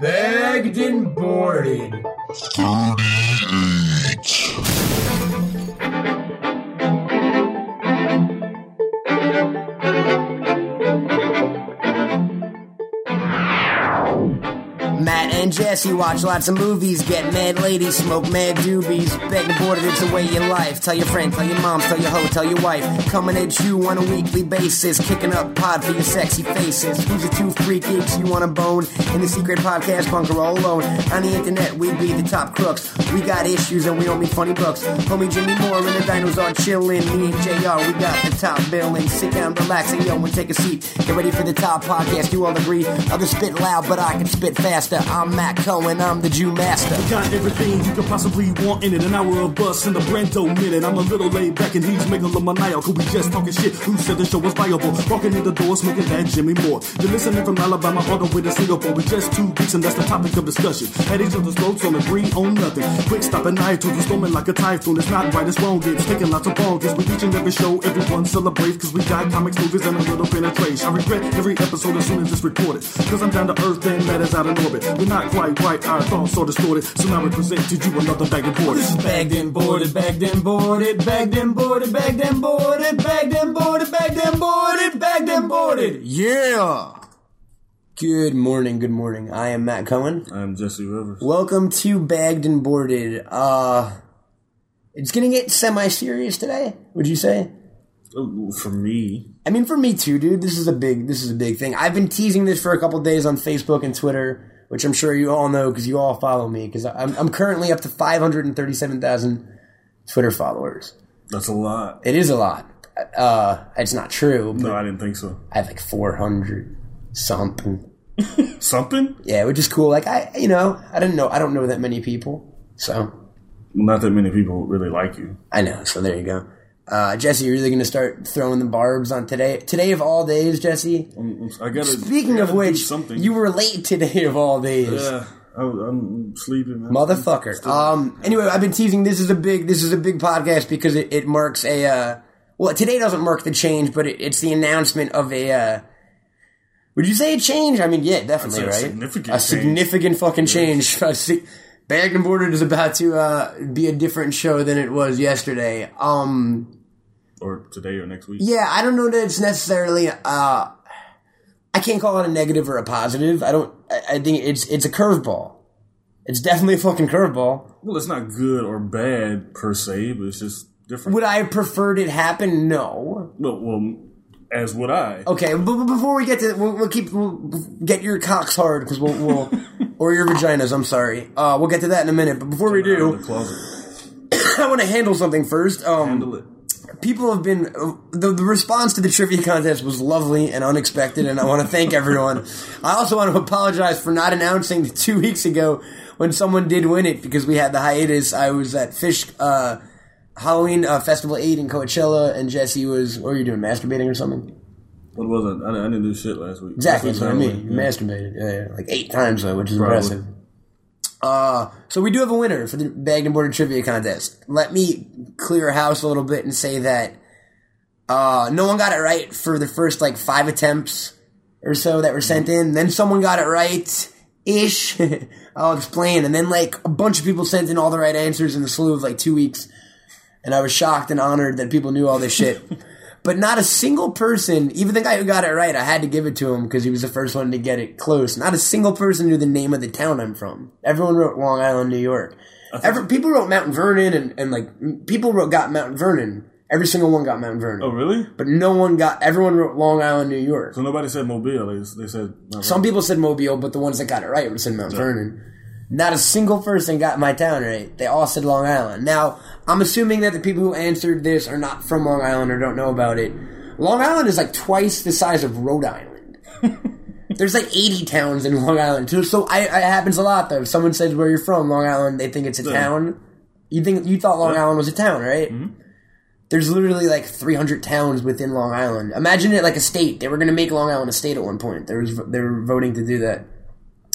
Bagged and boarded. 38. And Jesse watch lots of movies, get mad ladies, smoke mad doobies, beg the border, it's the way your life. Tell your friend, tell your mom, tell your hoe, tell your wife. Coming at you on a weekly basis, kicking up pod for your sexy faces. Who's the two free you want to bone? In the secret podcast bunker all alone. On the internet, we be the top crooks. We got issues and we don't need funny books. Homie Jimmy Moore and the dinos are chillin'. Me and JR, we got the top billing. Sit down, relax, and yo, and take a seat. Get ready for the top podcast, you all agree. Others spit loud, but I can spit faster. I'm Cohen, I'm the Jew Master. Got everything you could possibly want in it. An hour of bus in the Brando minute. I'm a little laid back and he's megalomaniacal. We just talking shit. Who said the show was viable? Walking in the door, smoking that Jimmy Moore. You're listening from Alabama all the way to Singapore. We just two weeks and that's the topic of discussion. At each other's throats on agree on nothing. Quick stop at night to the storming like a typhoon. It's not right, it's wrong. It's taking lots of bonkers. We each and every show, everyone celebrates. Cause we got comics, movies, and a little penetration. I regret every episode as soon as it's recorded. Cause I'm down to earth and that is out of orbit. We're not quite right, our thoughts are distorted. So now we present to you another bag of board. This is bagged and boarded, bagged and boarded, bagged and boarded, bagged and boarded, bagged and boarded, bagged and boarded, bagged and boarded. Yeah! Good morning, good morning. I am Matt Cohen. I'm Jesse Rivers. Welcome to Bagged and Boarded. Uh, it's gonna get semi-serious today, would you say? Oh, For me, I mean, for me too, dude. This is a big, this is a big thing. I've been teasing this for a couple days on Facebook and Twitter, which I'm sure you all know because you all follow me. Because I'm, I'm currently up to 537,000 Twitter followers. that's a lot. It is a lot. Uh, it's not true. No, I didn't think so. I have like 400 something. Something? Yeah, which is cool. Like I, you know, I didn't know. I don't know that many people, so Not that many people really like you. I know. So there you go. Uh, Jesse, you're really going to start throwing the barbs on today. Today of all days, Jesse. I gotta. Speaking I of gotta do which, something. you were late today of all days. Yeah, I, I'm sleeping. man. Motherfucker. Um. Anyway, I've been teasing. This is a big. This is a big podcast because it, it marks a. Uh, well, today doesn't mark the change, but it, it's the announcement of a. Uh, would you say a change? I mean, yeah, definitely, a right? significant a significant fucking change. A si- Bagged and Boarded is about to uh, be a different show than it was yesterday. Um. Or today or next week. Yeah, I don't know that it's necessarily. Uh, I can't call it a negative or a positive. I don't. I, I think it's it's a curveball. It's definitely a fucking curveball. Well, it's not good or bad per se, but it's just different. Would I have preferred it happen? No. well, well, as would I. Okay, but, before we get to, we'll, we'll keep we'll get your cocks hard because we'll, we'll or your vaginas. I'm sorry. Uh, we'll get to that in a minute. But before we do, closet. I want to handle something first. Um, Handle it. People have been the, the response to the trivia contest was lovely and unexpected and i want to thank everyone i also want to apologize for not announcing two weeks ago when someone did win it because we had the hiatus i was at Phish uh, halloween uh, festival 8 in coachella and jesse was what were you doing masturbating or something What was it? I, I didn't do shit last week. exactly that's what i mean yeah. masturbated yeah, yeah, like eight times though which is Probably. impressive uh, so we do have a winner for the bagged and boarded trivia contest. Let me clear house a little bit and say that uh, no one got it right for the first like five attempts or so that were sent in. Then someone got it right ish. I'll explain. And then like a bunch of people sent in all the right answers in the slew of like two weeks. And I was shocked and honored that people knew all this shit. but not a single person, even the guy who got it right, I had to give it to him because he was the first one to get it close. Not a single person knew the name of the town I'm from. Everyone wrote Long Island, New York. Every, people wrote Mount Vernon and, and like people wrote got Mount Vernon. Every single one got Mount Vernon. Oh, really? But no one got. Everyone wrote Long Island, New York. So nobody said Mobile. They, they said Some people said Mobile, but the ones that got it right would said Mount Vernon. Not a single person got my town right. They all said Long Island. Now, I'm assuming that the people who answered this are not from Long Island or don't know about it. Long Island is like twice the size of Rhode Island. There's like 80 towns in Long Island too. So I, it happens a lot though. If someone says where you're from, Long Island, they think it's a Yeah. town. You think you thought Long Island was a town, right? Mm-hmm. There's literally like 300 towns within Long Island. Imagine it like a state. They were going to make Long Island a state at one point. There was they were voting to do that.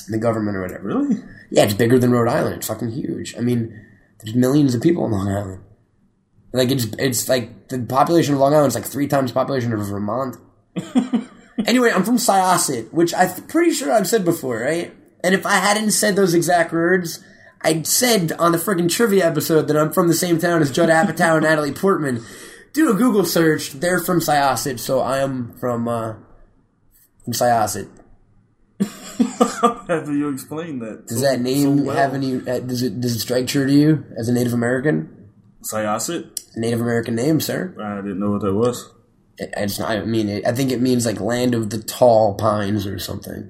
The government or whatever. Really? Yeah, it's bigger than Rhode Island. It's fucking huge. I mean, there's millions of people in Long Island. Like it's it's like the population of Long Island is like three times the population of Vermont. anyway, I'm from Syosset, which I'm pretty sure I've said before, right? And if I hadn't said those exact words, I'd said on the friggin' trivia episode that I'm from the same town as Judd Apatow and Natalie Portman. Do a Google search. They're from Syosset, so I am from uh, from Syosset. Have you explain that? Does that name have any? Uh, does it does it strike true to you as a Native American? Syosset? Native American name, sir. I didn't know what that was. It, it's not. I mean, it, I think it means like land of the tall pines or something.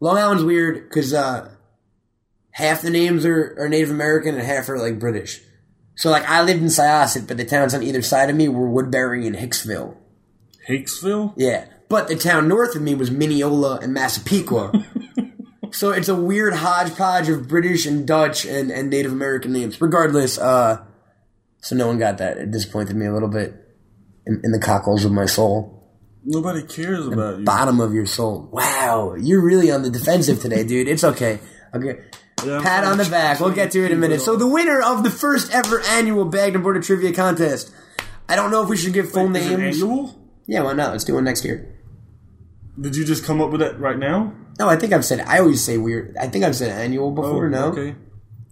Long Island's weird because uh, half the names are, are Native American and half are like British. So like I lived in Syosset, but the towns on either side of me were Woodbury and Hicksville. Hicksville? Yeah, but the town north of me was Mineola and Massapequa. so it's a weird hodgepodge of British and Dutch and, and Native American names. Regardless, uh, so no one got that. It disappointed me a little bit in, in the cockles of my soul. Nobody cares about you. Bottom of your soul. Wow, you're really on the defensive today, dude. It's okay. Okay. Yeah, Pat on the back. We'll get to it in a minute. So the winner of the first ever annual Bagged and Border Trivia Contest. I don't know if we should give full Is it names. annual? Yeah, why not? Let's do one next year. Did you just come up with that right now? No, I think I've said. I always say weird. I think I've said annual before. no, Oh, Okay.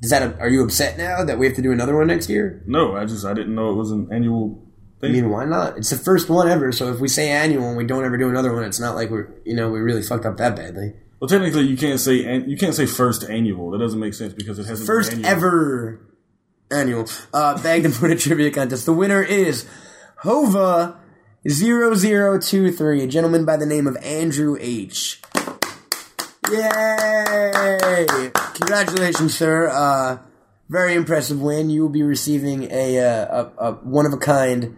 is that? A, are you upset now that we have to do another one next year? No, I just I didn't know it was an annual I thing. mean, why not? It's the first one ever. So if we say annual and we don't ever do another one, it's not like we're you know we really fucked up that badly. well, technically, you can't say an, you can't say first annual. That doesn't make sense because it hasn't First been annual. ever annual uh, Bagged and Border Trivia Contest. The winner is Hova 0023, a gentleman by the name of Andrew H. Yay! Congratulations, sir. Uh, very impressive win. You will be receiving a, uh, a, a one of a kind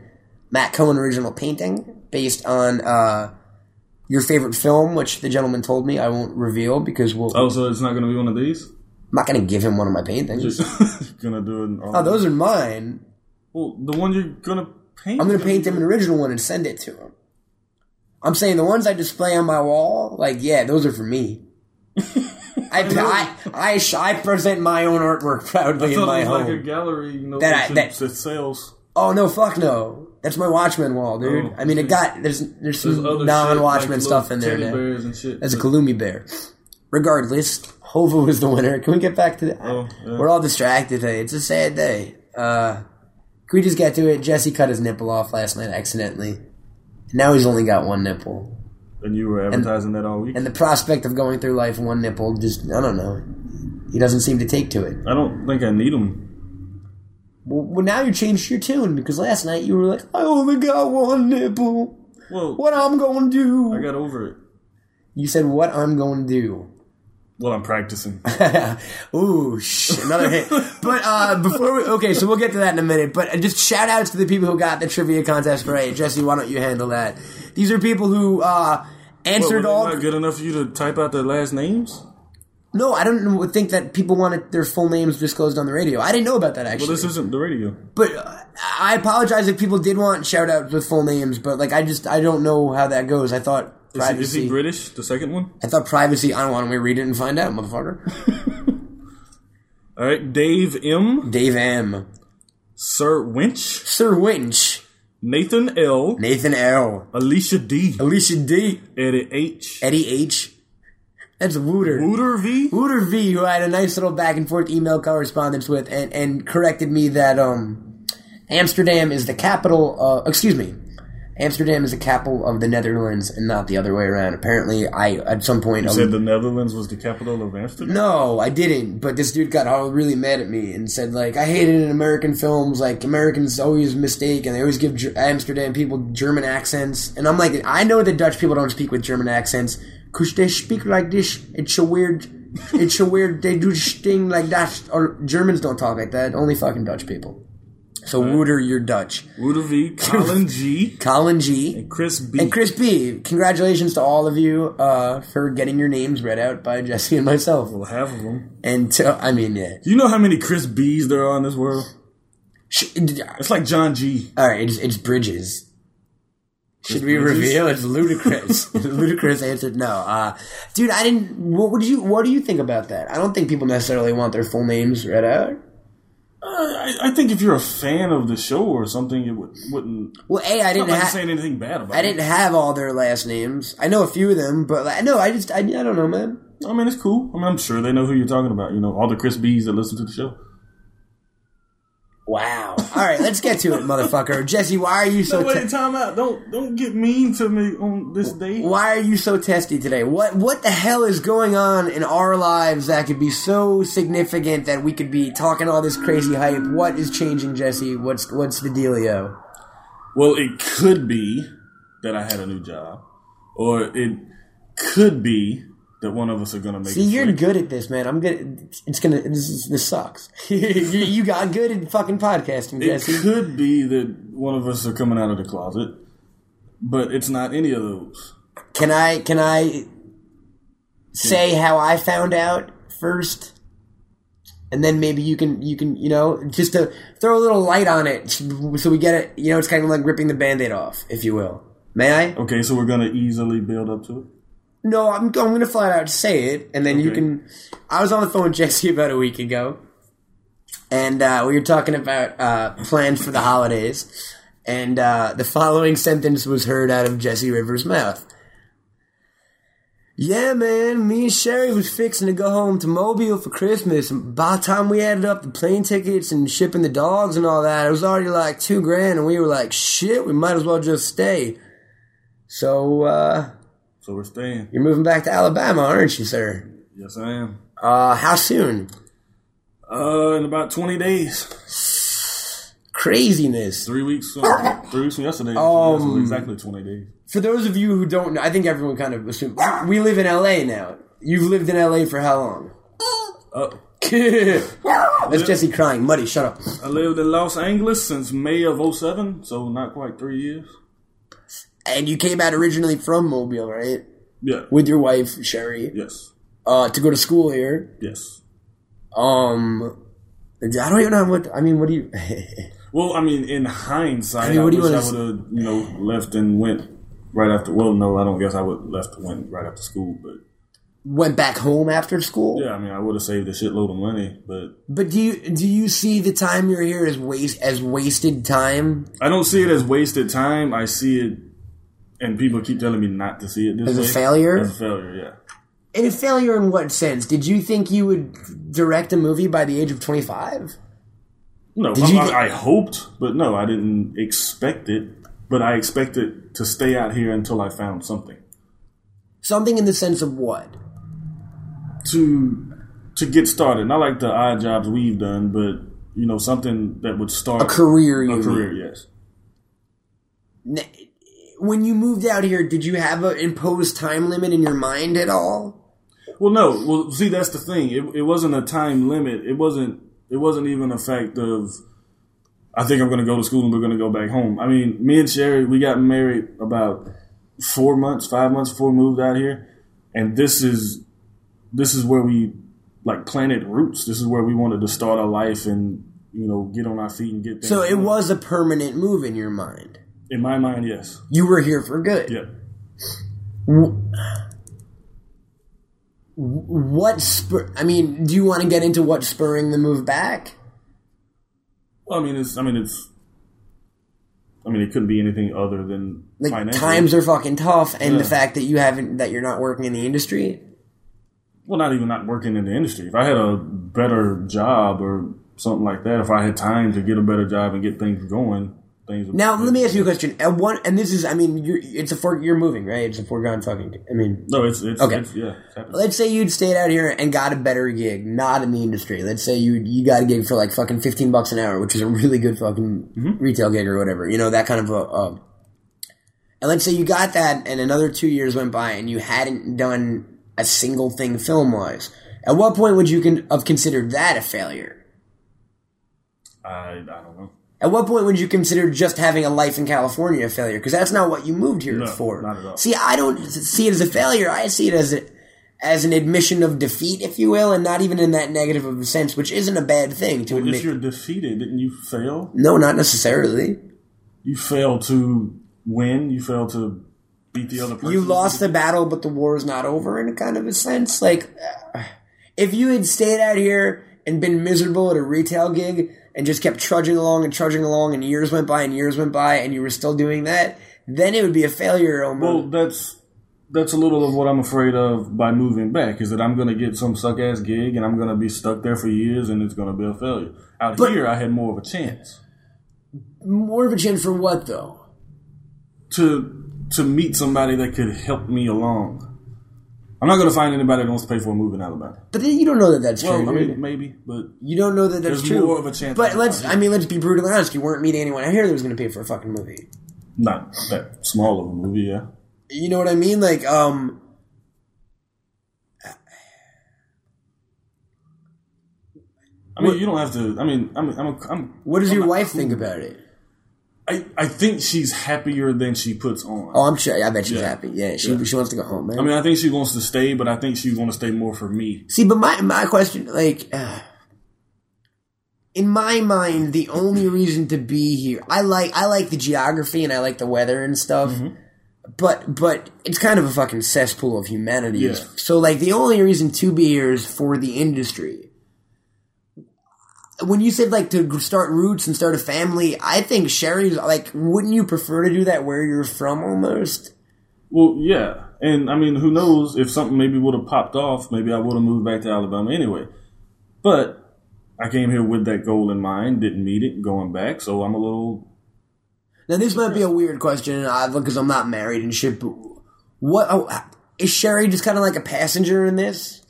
Matt Cohen original painting based on uh, your favorite film, which the gentleman told me I won't reveal because we'll, Oh, so it's not going to be one of these. I'm not going to give him one of my paintings. Just gonna do it. Oh, those are mine. Well, the one you're gonna paint. I'm gonna paint him an original one and send it to him. I'm saying the ones I display on my wall, like yeah, those are for me. I, I, I, I present my own artwork proudly in my home. like a gallery, you know, That that, I- that- that sales. oh no, fuck no, that's my Watchmen wall, dude. Oh, I mean, it got there's there's There's some non-Watchmen like stuff in there. little now. teddy bears and shit. That's a Kalumi bear. Regardless, Hova was the winner. Can we get back to that? Oh, yeah. We're all distracted today. It's a sad day. Uh, can we just get to it? Jesse cut his nipple off last night accidentally. Now he's only got one nipple. And you were advertising that all week. And the prospect of going through life one nipple just, I don't know. He doesn't seem to take to it. I don't think I need them. Well, well, now you changed your tune because last night you were like, I only got one nipple. Well, What I'm going to do. I got over it. you said, what I'm going to do. Well, I'm practicing. Ooh, another hit. But uh, before we, okay, so we'll get to that in a minute. But uh, just shout outs to the people who got the trivia contest right. Jesse, why don't you handle that? These are people who uh, What, answered were they all. not good enough for you to type out their last names? No, I don't think that people wanted their full names disclosed on the radio. I didn't know about that actually. Well, this isn't the radio. but uh, I apologize if people did want shout outs with full names. But like, I just I don't know how that goes. I thought Is he, is he British? The second one. I thought privacy. I don't want to read it and find out, motherfucker. All right, Dave M, Dave M, Sir Winch, Sir Winch, Nathan L, Nathan L, Alicia D, Alicia D, Eddie H, Eddie H. That's Wouter. Wouter V. Wouter V, who I had a nice little back and forth email correspondence with, and, and corrected me that um, Amsterdam is the capital. Uh, excuse me, Amsterdam is the capital of the Netherlands, and not the other way around. Apparently, I at some point You I said the Netherlands was the capital of Amsterdam. no, I didn't. But this dude got all really mad at me and said like I hate it in American films. Like Americans always mistake and they always give Ger- Amsterdam people German accents. And I'm like, I know that Dutch people don't speak with German accents because they speak like this. It's a weird. It's a weird. They do this thing like that. Or Germans don't talk like that. Only fucking Dutch people. So Wouter, you're Dutch. Wouter V, Colin G, Colin G. Chris B. And Chris B, congratulations to all of you uh, for getting your names read out by Jesse and myself. well, half of them. And to, I mean, yeah. Do you know how many Chris B's there are in this world? It's like John G. All right, it's, it's Bridges. Should we reveal? It's ludicrous. ludicrous answered no. Uh, dude, I didn't. What would you? What do you think about that? I don't think people necessarily want their full names read out. Uh, I, I think if you're a fan of the show or something, it would, wouldn't. Well, a I didn't saying anything bad about I it. didn't have all their last names. I know a few of them, but like, no, I just I, I don't know, man. I mean, it's cool. I mean, I'm sure they know who you're talking about. You know, all the Chris B's that listen to the show. Wow. All right, let's get to it, motherfucker. Jesse, why are you so No, wait, te- time out. Don't don't get mean to me on this day. why are you so testy today? What what the hell is going on in our lives that could be so significant that we could be talking all this crazy hype? What is changing, Jesse? What's what's the dealio? Well, it could be that I had a new job, or it could be that one of us are gonna make. See, you're flick. good at this, man. I'm good. It's gonna. This is, this sucks. you, you got good at fucking podcasting, It Jesse. could be that one of us are coming out of the closet, but it's not any of those. Can I can I say how I found out first? And then maybe you can you can you know just to throw a little light on it so we get it you know it's kind of like ripping the band-aid off if you will. May I? Okay, so we're gonna easily build up to it. No, I'm I'm going to flat out say it and then you can I was on the phone with Jesse about a week ago and uh, we were talking about uh, plans for the holidays and uh, the following sentence was heard out of Jesse Rivers' mouth. Yeah, man, me and Sherry was fixing to go home to Mobile for Christmas. And by the time we added up the plane tickets and shipping the dogs and all that, it was already like two grand. And we were like, shit, we might as well just stay. So, uh, So we're staying. you're moving back to Alabama, aren't you, sir? Yes, I am. Uh, how soon? Uh, in about twenty days, Craziness. three weeks. Three weeks from yesterday. Um, exactly twenty days. For those of you who don't know, I think everyone kind of assumes we live in LA now. You've lived in LA for how long? Uh, That's Jesse crying. Muddy, shut up. I lived in Los Angeles since May of 07, so not quite three years. And you came out originally from Mobile, right? Yeah. With your wife, Sherry, Yes. uh, to go to school here. Yes. Um, I don't even know what, I mean, what do you, Well, I mean, in hindsight, I mean, what do you wish I would have, you know, left and went right after. Well, no, I don't guess I would left and went right after school, but went back home after school? yeah, I mean, I would have saved a shitload of money, but But do you, do you see the time you're here as waste, as wasted time? I don't see it as wasted time. I see it, and people keep telling me not to see it this As a failure? As a failure, yeah. And a failure in what sense? Did you think you would direct a movie by the age of 25? No, Did I, you I, get- I hoped, but no, I didn't expect it. But I expected to stay out here until I found something Something in the sense of what? to to get started. Not like the odd jobs we've done, but you know, something that would start A career, you A mean. career, yes. When you moved out here, did you have an imposed time limit in your mind at all? Well, no. Well, see, that's the thing. It, it wasn't a time limit. It wasn't. It wasn't even a fact of. I think I'm going to go to school and we're going to go back home. I mean, me and Sherry, we got married about four months, five months before we moved out here, and this is this is where we like planted roots. This is where we wanted to start our life and you know get on our feet and get. Things So it going. was a permanent move in your mind. In my mind, yes, You were here for good. yeah. What spur? I mean, do you want to get into what spurring the move back? Well, I mean, it's. I mean, it's. I mean, it couldn't be anything other than Like financial. times are fucking tough, and Yeah. the fact that you haven't that you're not working in the industry. well, not even not working in the industry. If I had a better job or something like that, if I had time to get a better job and get things going, things. Now, let me ask you a question. At one, and this is, I mean, you're, it's a for, you're moving, right? It's a foregone fucking. I mean, No, it's it's Okay. It's, yeah, it's let's say you'd stayed out here and got a better gig, not in the industry. Let's say you you got a gig for like fucking fifteen bucks an hour, which is a really good fucking Mm-hmm. retail gig or whatever. You know that kind of a. a and let's say you got that, and another two years went by, and you hadn't done a single thing film wise. At what point would you con- have considered that a failure? I I don't know. At what point would you consider just having a life in California a failure? Because that's not what you moved here No, for. not at all. See, I don't see it as a failure. I see it as a, as an admission of defeat, if you will, and not even in that negative of a sense, which isn't a bad thing to admit. If you're defeated, didn't you fail? no, not necessarily. You failed to win. You failed to beat the other person. You lost the battle, but the war is not over in a kind of a sense. Like, if you had stayed out here and been miserable at a retail gig and just kept trudging along and trudging along, and years went by and years went by, and you were still doing that, then it would be a failure Well, that's that's a little of what I'm afraid of by moving back is that I'm going to get some suck ass gig and I'm going to be stuck there for years and it's going to be a failure. Out But- here, I had more of a chance More of a chance for what though? to to meet somebody that could help me along. I'm not going to find anybody that wants to pay for a move in Alabama. But then you don't know that that's Well, true. I mean, maybe, but you don't know that that's there's true. more of a chance But let's. I mean, let's be brutally honest. You weren't meeting anyone out here that was going to pay for a fucking movie. not that small of a movie. Yeah, You know what I mean? Like, um, I mean, you don't have to. I mean, I'm, I'm, a, I'm what does I'm your not wife think about it? I, I think she's happier than she puts on. Oh, I'm sure. I bet she's Yeah. happy. Yeah, she Yeah. she wants to go home, man. I mean, I think she wants to stay, but I think she's going to stay more for me. See, but my my question, like, uh, in my mind, the only reason to be here, I like I like the geography and I like the weather and stuff. Mm-hmm. But but it's kind of a fucking cesspool of humanity. Yeah. So like the only reason to be here is for the industry. When you said like to start roots and start a family, I think Sherry's like, wouldn't you prefer to do that where you're from almost? Well, yeah, and I mean, who knows if something maybe would have popped off, maybe I would have moved back to Alabama anyway. But I came here with that goal in mind, didn't meet it, going back, so I'm a little. Now this might be a weird question uh, because I'm not married and shit. But what oh, is Sherry just kind of like a passenger in this?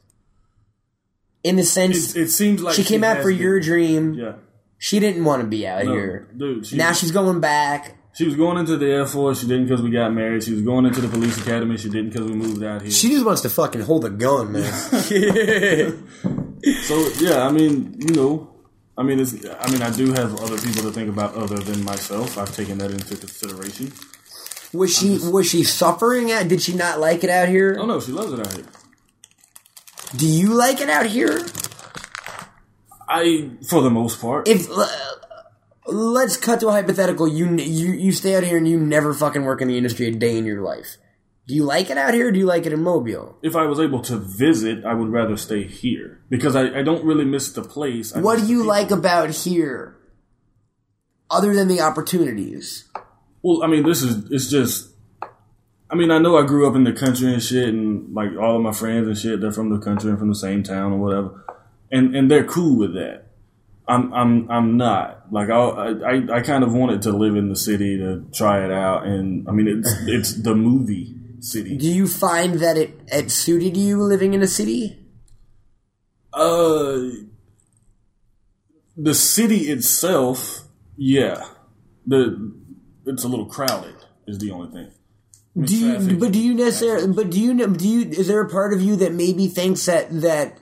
In the sense, It, it seems like she came out for been- your dream. Yeah, She didn't want to be out no, here. dude. She, Now she's going back. she was going into the Air Force. She didn't because we got married. She was going into the police academy. She didn't because we moved out here. She just wants to fucking hold a gun, man. so yeah, I mean, you know, I mean, it's. I mean, I do have other people to think about other than myself. I've taken that into consideration. was she was she suffering at? Did she not like it out here? Oh no, she loves it out here. Do you like it out here? I, for the most part, If uh, let's cut to a hypothetical, you you you stay out here and you never fucking work in the industry a day in your life. Do you like it out here? or Do you like it in Mobile? if I was able to visit, I would rather stay here because I, I don't really miss the place. I What do you like about here, other than the opportunities? Well, I mean, this is it's just. I mean, I know I grew up in the country and shit, and like all of my friends and shit, they're from the country and from the same town or whatever, and and they're cool with that. I'm I'm I'm not like I I I kind of wanted to live in the city to try it out, and I mean it's it's the movie city. Do you find that it it suited you living in a city? Uh, the city itself, yeah, the it's a little crowded. Is the only thing. Do you? But do you necessarily? But do you? Do you? Is there a part of you that maybe thinks that that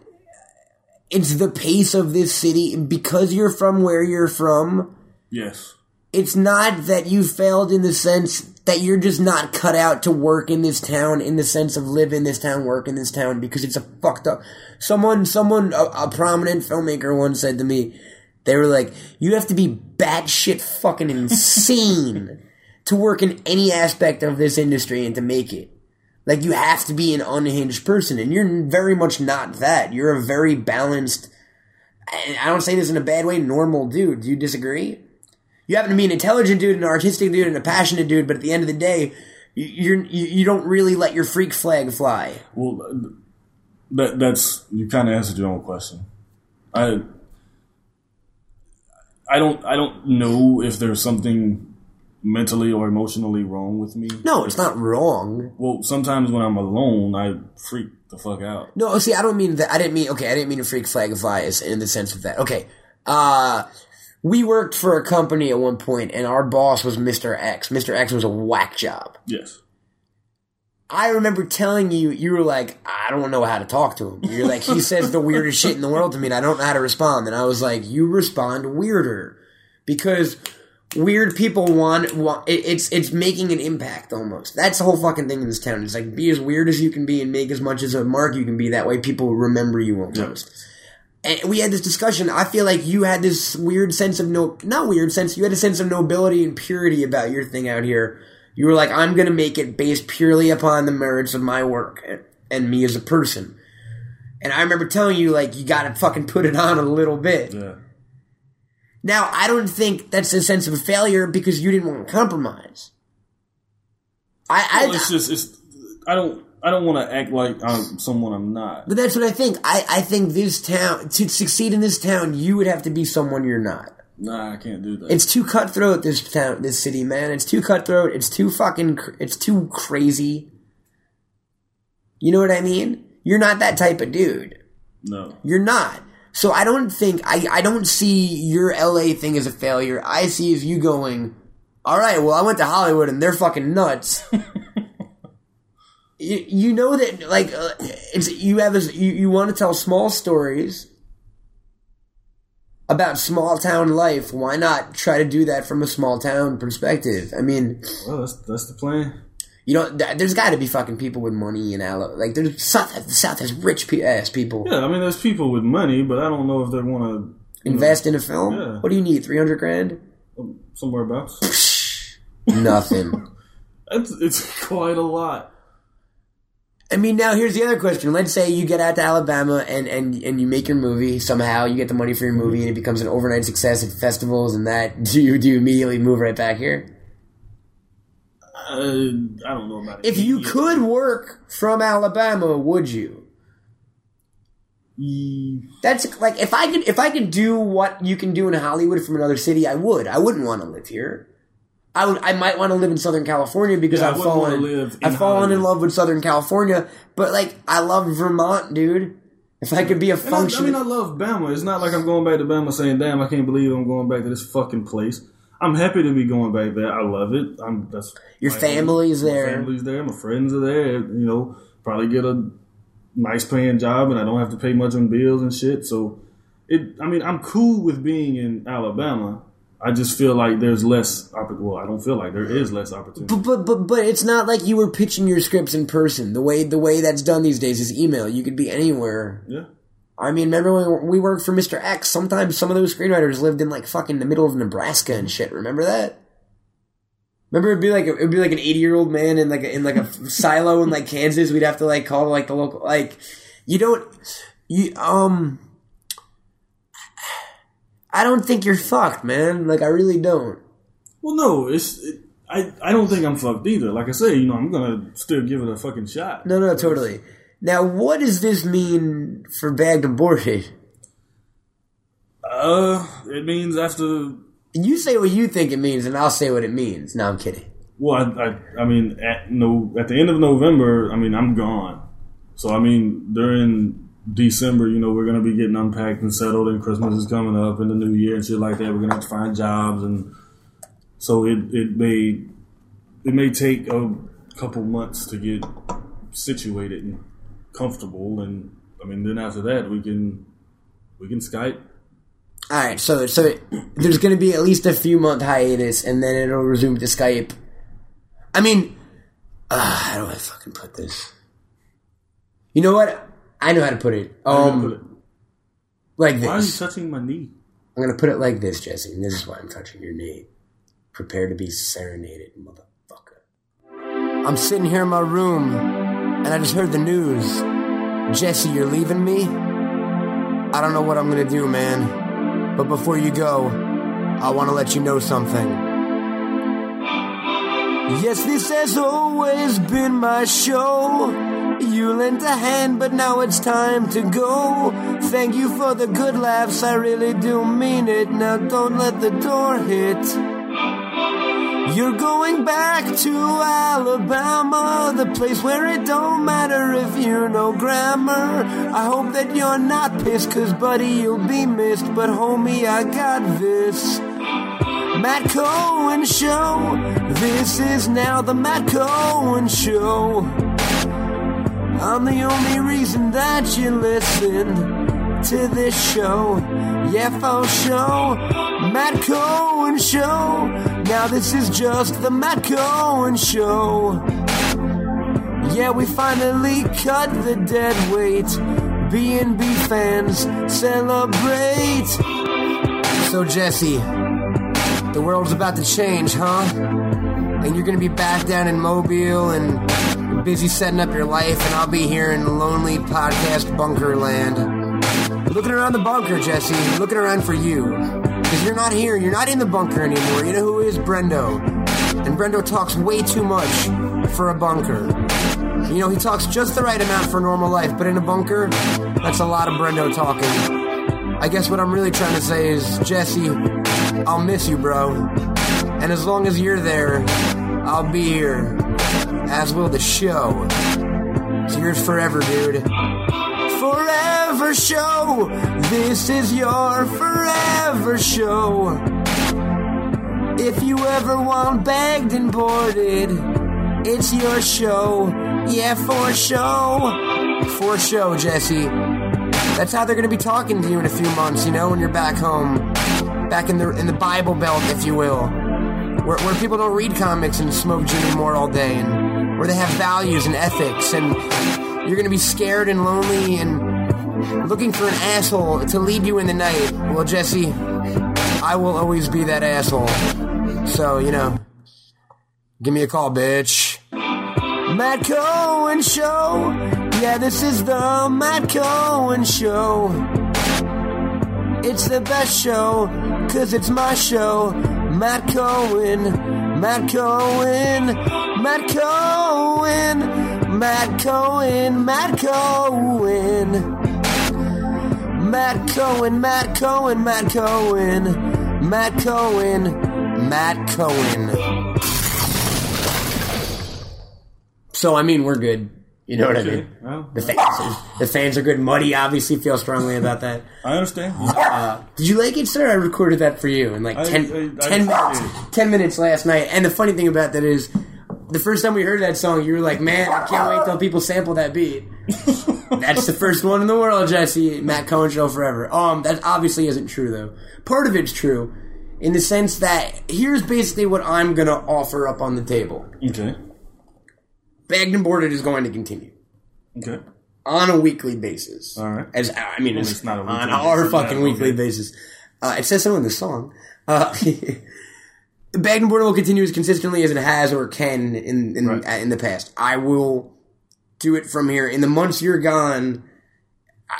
it's the pace of this city because you're from where you're from? Yes. It's not that you failed in the sense that you're just not cut out to work in this town in the sense of live in this town, work in this town because it's a fucked up. Someone, someone, a, a prominent filmmaker once said to me, they were like, "You have to be batshit fucking insane to work in any aspect of this industry and to make it. Like you have to be an unhinged person, and you're very much not that. You're a very balanced. I don't say this in a bad way. Normal dude. Do you disagree? You happen to be an intelligent dude, an artistic dude, and a passionate dude, but at the end of the day, you- you're you, you don't really let your freak flag fly. Well, that that's you kind of answered your own question. I I don't I don't know if there's something mentally or emotionally wrong with me. No, it's not wrong. Well, sometimes when I'm alone, I freak the fuck out. No, see, I don't mean that. I didn't mean okay. I didn't mean to freak flag fly as in the sense of that. Okay, uh, we worked for a company at one point, and our boss was Mister X. Mister X was a whack job. Yes. I remember telling you, you were like, I don't know how to talk to him. You're like, he says the weirdest shit in the world to me, and I don't know how to respond. And I was like, you respond weirder because weird people want, want it, it's it's making an impact almost. That's the whole fucking thing in this town. It's like be as weird as you can be and make as much as a mark you can be. That way, people remember you almost. And we had this discussion. I feel like you had this weird sense of no, not weird sense. You had a sense of nobility and purity about your thing out here. You were like, I'm gonna make it based purely upon the merits of my work and, and me as a person. And I remember telling you, like, you gotta fucking put it on a little bit. Yeah. Now, I don't think that's a sense of a failure because you didn't want to compromise. I, I, it's just it's. I don't. I don't want to act like I'm someone I'm not. But that's what I think. I, I think this town to succeed in this town, you would have to be someone you're not. Nah, I can't do that. It's too cutthroat. This town, this city, man. It's too cutthroat. It's too fucking. It's too crazy. You know what I mean? You're not that type of dude. no. You're not. So I don't think I I don't see your LA thing as a failure. I see as you going, all right. Well, I went to Hollywood and they're fucking nuts. you, you know that like uh, it's you have this, you you want to tell small stories about small town life. Why not try to do that from a small town perspective? I mean, Well, that's that's the plan. You know, th- there's got to be fucking people with money in Alabama. Like there's South, the South has rich pe- ass people. Yeah, I mean, there's people with money, but I don't know if they want to Invest in a film. Yeah. What do you need? Three hundred grand. Um, somewhere about. Nothing. It's it's quite a lot. I mean, now here's the other question. Let's say you get out to Alabama and, and, and you make your movie somehow. You get the money for your movie and it becomes an overnight success at festivals and that. Do you do you immediately move right back here? Uh, I don't know about it. If you could work from Alabama, would you? That's like if I could if I could do what you can do in Hollywood from another city, I would. I wouldn't want to live here. I would. I might want to live in Southern California because Yeah, I've fallen. I've fallen in love with Southern California, but like I love Vermont, dude. If I could be a function, I, I mean, I love Bama. It's not like I'm going back to Bama saying, "Damn, I can't believe I'm going back to this fucking place." I'm happy to be going back there. I love it. I'm that's Your my- family's my there. family's there. My friends are there. You know, probably get a nice paying job, and I don't have to pay much on bills and shit. So, it. I mean, I'm cool with being in Alabama. I just feel like there's less. Well, I don't feel like there is less opportunity. but, but but but it's not like you were pitching your scripts in person. The way the way that's done these days is email. You could be anywhere. Yeah. I mean, remember when we worked for Mr. X? Sometimes some of those screenwriters lived in like fucking the middle of Nebraska and shit. Remember that? Remember it'd be like it'd be like an eighty year old man in like a, in like a silo in like Kansas. We'd have to like call like the local like you don't you um. I don't think you're fucked, man. Like I really don't. Well, no, it's. It, I, I don't think I'm fucked either. Like I say, you know, I'm gonna still give it a fucking shot. No, no, totally. Now, what does this mean for bagged and boarded? Uh, it means after. You say what you think it means, and I'll say what it means. No, I'm kidding. Well, I, I, I mean, at no, at the end of November, I mean, I'm gone. So I mean, during December, you know, we're gonna be getting unpacked and settled, and Christmas is coming up, and the New Year and shit like that. We're gonna have to find jobs, and so it it may it may take a couple months to get situated and comfortable, and I mean, then after that, we can we can Skype. All right, so so there's going to be at least a few month hiatus, and then it'll resume to Skype. I mean, uh, how do I fucking put this? You know what? I know how to put it. How do you Um, put it? like Why are you touching my knee? I'm gonna put it like this, Jesse. And this is why I'm touching your knee. Prepare to be serenaded, motherfucker. I'm sitting here in my room, and I just heard the news. Jesse, you're leaving me? I don't know what I'm gonna do, man. But before you go, I wanna let you know something. Yes, this has always been my show. You lent a hand, but now it's time to go. Thank you for the good laughs, I really do mean it. Now don't let the door hit. You're going back to Alabama, the place where it don't matter if you know grammar. I hope that you're not pissed, cause buddy, you'll be missed. But homie, I got this. Matt Cohen Show. This is now the Matt Cohen Show. I'm the only reason that you listen to this show. Yeah, for show. Matt Cohen Show. Now this is just the Matt Cohen Show. Yeah, we finally cut the dead weight. B&B fans celebrate. So Jesse, the world's about to change, huh? And you're gonna be back down in Mobile and busy setting up your life, and I'll be here in lonely podcast bunker land. Looking around the bunker, Jesse. Looking around for you. Because you're not here. You're not in the bunker anymore. You know who is Brendo. And Brendo talks way too much for a bunker. You know, he talks just the right amount for normal life, but in a bunker, that's a lot of Brendo talking. I guess what I'm really trying to say is, Jesse, I'll miss you, bro. And as long as you're there, I'll be here. As will the show. It's yours forever, dude. Forever show. This is your forever show. If you ever want bagged and boarded, it's your show. Yeah, for show. For show, Jesse. That's how they're gonna be talking to you in a few months, you know, when you're back home. Back in the in the Bible Belt, if you will. Where, where people don't read comics and smoke Jimmy Moore all day and where they have values and ethics and you're gonna be scared and lonely and looking for an asshole to lead you in the night. Well, Jesse, I will always be that asshole. So, you know, give me a call, bitch. Matt Cohen Show. Yeah, this is the Matt Cohen Show. It's the best show, cause it's my show. Matt Cohen, Matt Cohen, Matt Cohen, Matt Cohen, Matt Cohen. Matt Cohen, Matt Cohen, Matt Cohen, Matt Cohen, Matt Cohen. Matt Cohen. So I mean, we're good. You know what I mean? well, The fans, the fans are good. Muddy obviously feels strongly about that. I understand. Uh, did you like it, sir? I recorded that for you in like I- 10, I- I 10 did. minutes. Ten minutes last night. And the funny thing about that is, the first time we heard that song, you were like, "Man, I can't wait till people sample that beat." That's the first one in the world, Jesse. Matt Cohen show forever. Um, that obviously isn't true though. Part of it's true, in the sense that here's basically what I'm gonna offer up on the table. Okay. Bagged and boarded is going to continue Okay. on a weekly basis. All right. As I mean, it's, it's not a on our fucking yeah, weekly okay. basis. Uh, it says so in the song. Uh, Boarded will continue as consistently as it has or can in in, Right. in the past. I will do it from here. In the months you're gone, I,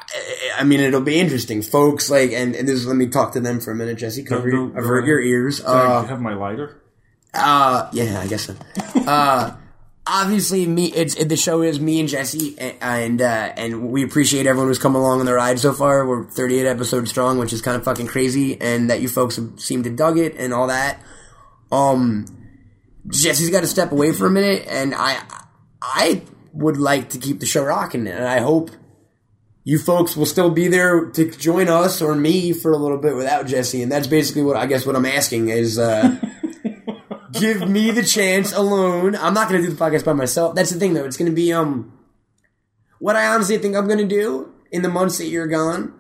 I mean, it'll be interesting, folks. Like, and, and this, let me talk to them for a minute, Jesse. Cover, Go- your, go- avert your ears. Uh, have my lighter? uh, yeah, I guess so. uh, obviously, me. It's it, the show is me and Jesse, and and, uh, and we appreciate everyone who's come along on the ride so far. We're 38 episodes strong, which is kind of fucking crazy, and that you folks seem to dug it and all that. Um, Jesse's got to step away for a minute, and I I would like to keep the show rocking, and I hope. You folks will still be there to join us or me for a little bit without Jesse, and that's basically what I guess what I'm asking is uh, give me the chance alone. I'm not going to do the podcast by myself. That's the thing, though. It's going to be um, what I honestly think I'm going to do in the months that you're gone.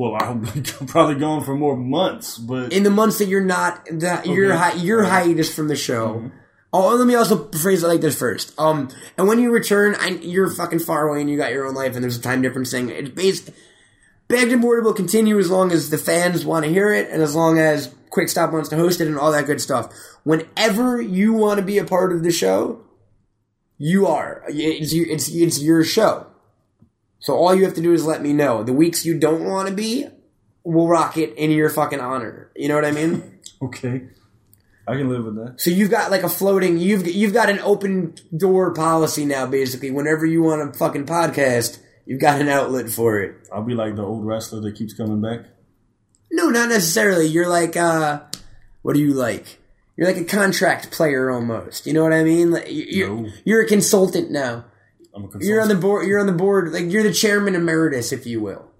Well, I'll be probably gone for more months, but In the months that you're not, that your hi- your hiatus from the show. Oh, let me also phrase it like this first. Um, and when you return, I, you're fucking far away and you got your own life, and there's a time difference thing. It's based. Bagged and Boarded will continue as long as the fans want to hear it, and as long as Quick Stop wants to host it, and all that good stuff. Whenever you want to be a part of the show, you are. It's your, it's it's your show. So all you have to do is let me know. The weeks you don't want to be, we'll rock it in your fucking honor. You know what I mean? okay, I can live with that. So you've got like a floating, you've you've got an open door policy now. Basically, whenever you want a fucking podcast, you've got an outlet for it. I'll be like the old wrestler that keeps coming back. No, not necessarily. You're like, uh, what do you like? You're like a contract player almost. You know what I mean? Like, you- you're, No. you're a consultant now. I'm a consultant. You're on the board. You're on the board. Like you're the chairman emeritus, if you will.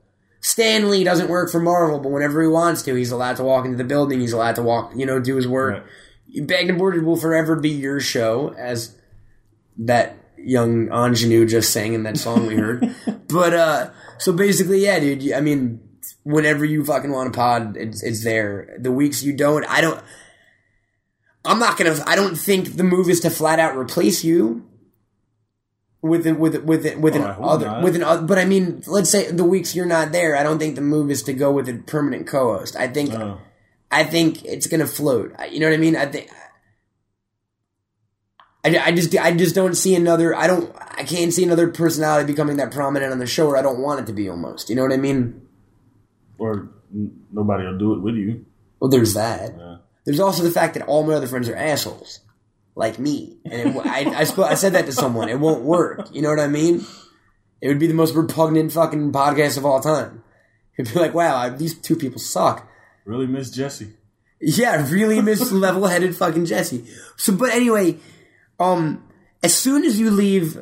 Stan Lee doesn't work for Marvel, but whenever he wants to, he's allowed to walk into the building. He's allowed to walk, you know, do his work. Right. Bagged and Boarded will forever be your show, as that young ingenue just sang in that song we heard. but uh, so basically, yeah, dude. I mean, whenever you fucking want a pod, it's it's there. The weeks you don't, I don't. I'm not gonna. I don't think the move is to flat out replace you with an- with with with an Oh, I other not. with an other. But I mean, let's say the weeks you're not there. I don't think the move is to go with a permanent co-host. I think Oh. I think it's gonna float. You know what I mean? I think. I, I just I just don't see another I don't I can't see another personality becoming that prominent on the show or I don't want it to be almost you know what I mean or n- nobody will do it with you. well there's that Yeah. there's also the fact that all my other friends are assholes like me. And it, I, I, sp- I said that to someone. It won't work. You know what I mean? It would be the most repugnant fucking podcast of all time. It'd be like, wow, I, these two people suck. Really miss Jesse. Yeah, really miss level-headed fucking Jesse. So, but anyway, um, as soon as you leave,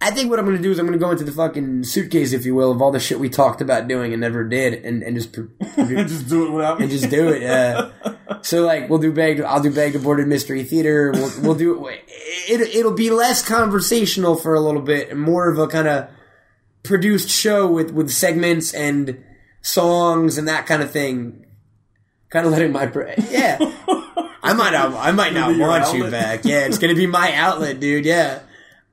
I think what I'm gonna do is I'm gonna go into the fucking suitcase, if you will, of all the shit we talked about doing and never did, and, and just just do it without me. and just do it. Yeah. so like we'll do bag. I'll do bag boarded mystery theater. We'll we'll do it. it it'll be less conversational for a little bit and more of a kind of produced show with with segments and songs and that kind of thing. Kind of letting my bra- yeah. I might not. I might not want you back. Yeah, it's gonna be my outlet, dude. Yeah.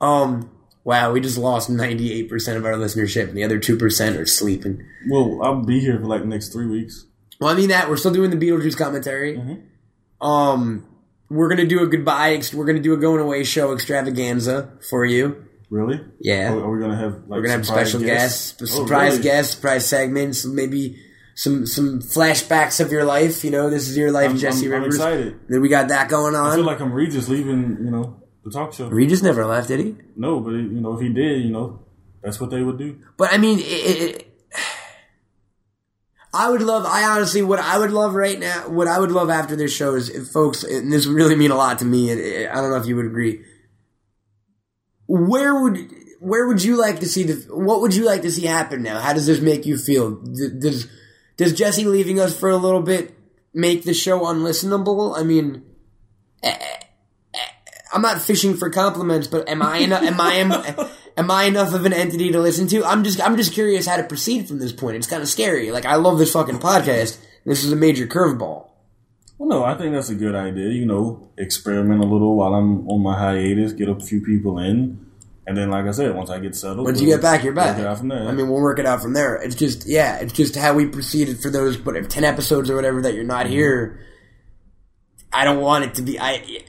Um. Wow, we just lost ninety eight percent of our listenership, and the other two percent are sleeping. well, I'll be here for like the next three weeks. Well, I mean that we're still doing the Beetlejuice commentary. Mm-hmm. Um, we're gonna do a goodbye. We're gonna do a going away show extravaganza for you. Really? Yeah. Are, are we gonna have? Like, We're gonna have special guests, Oh, surprise really? guests, surprise segments, maybe some some flashbacks of your life. You know, this is your life, I'm, Jesse I'm, I'm excited. Then we got that going on. I feel like I'm Regis leaving. You know, the talk show. Regis never left, did he? no, but you know, if he did, you know, that's what they would do. But I mean, it, it, I would love. I honestly, what I would love right now, what I would love after this show is, if folks, and this would really mean a lot to me. And I don't know if you would agree. Where would where would you like to see the? What would you like to see happen now? How does this make you feel? Does does Jesse leaving us for a little bit make the show unlistenable? I mean. I'm not fishing for compliments, but am I enough? Am I am, am I enough of an entity to listen to? I'm just I'm just curious how to proceed from this point. It's kind of scary. Like I love this fucking podcast. This is a major curveball. Well, no, I think that's a good idea. You know, experiment a little while I'm on my hiatus, get a few people in, and then, like I said, once I get settled, Once you get back, you're back. work it out from there. I mean, we'll work it out from there. It's just yeah, it's just how we proceeded for those if ten episodes or whatever that you're not mm-hmm. here. I don't want it to be I.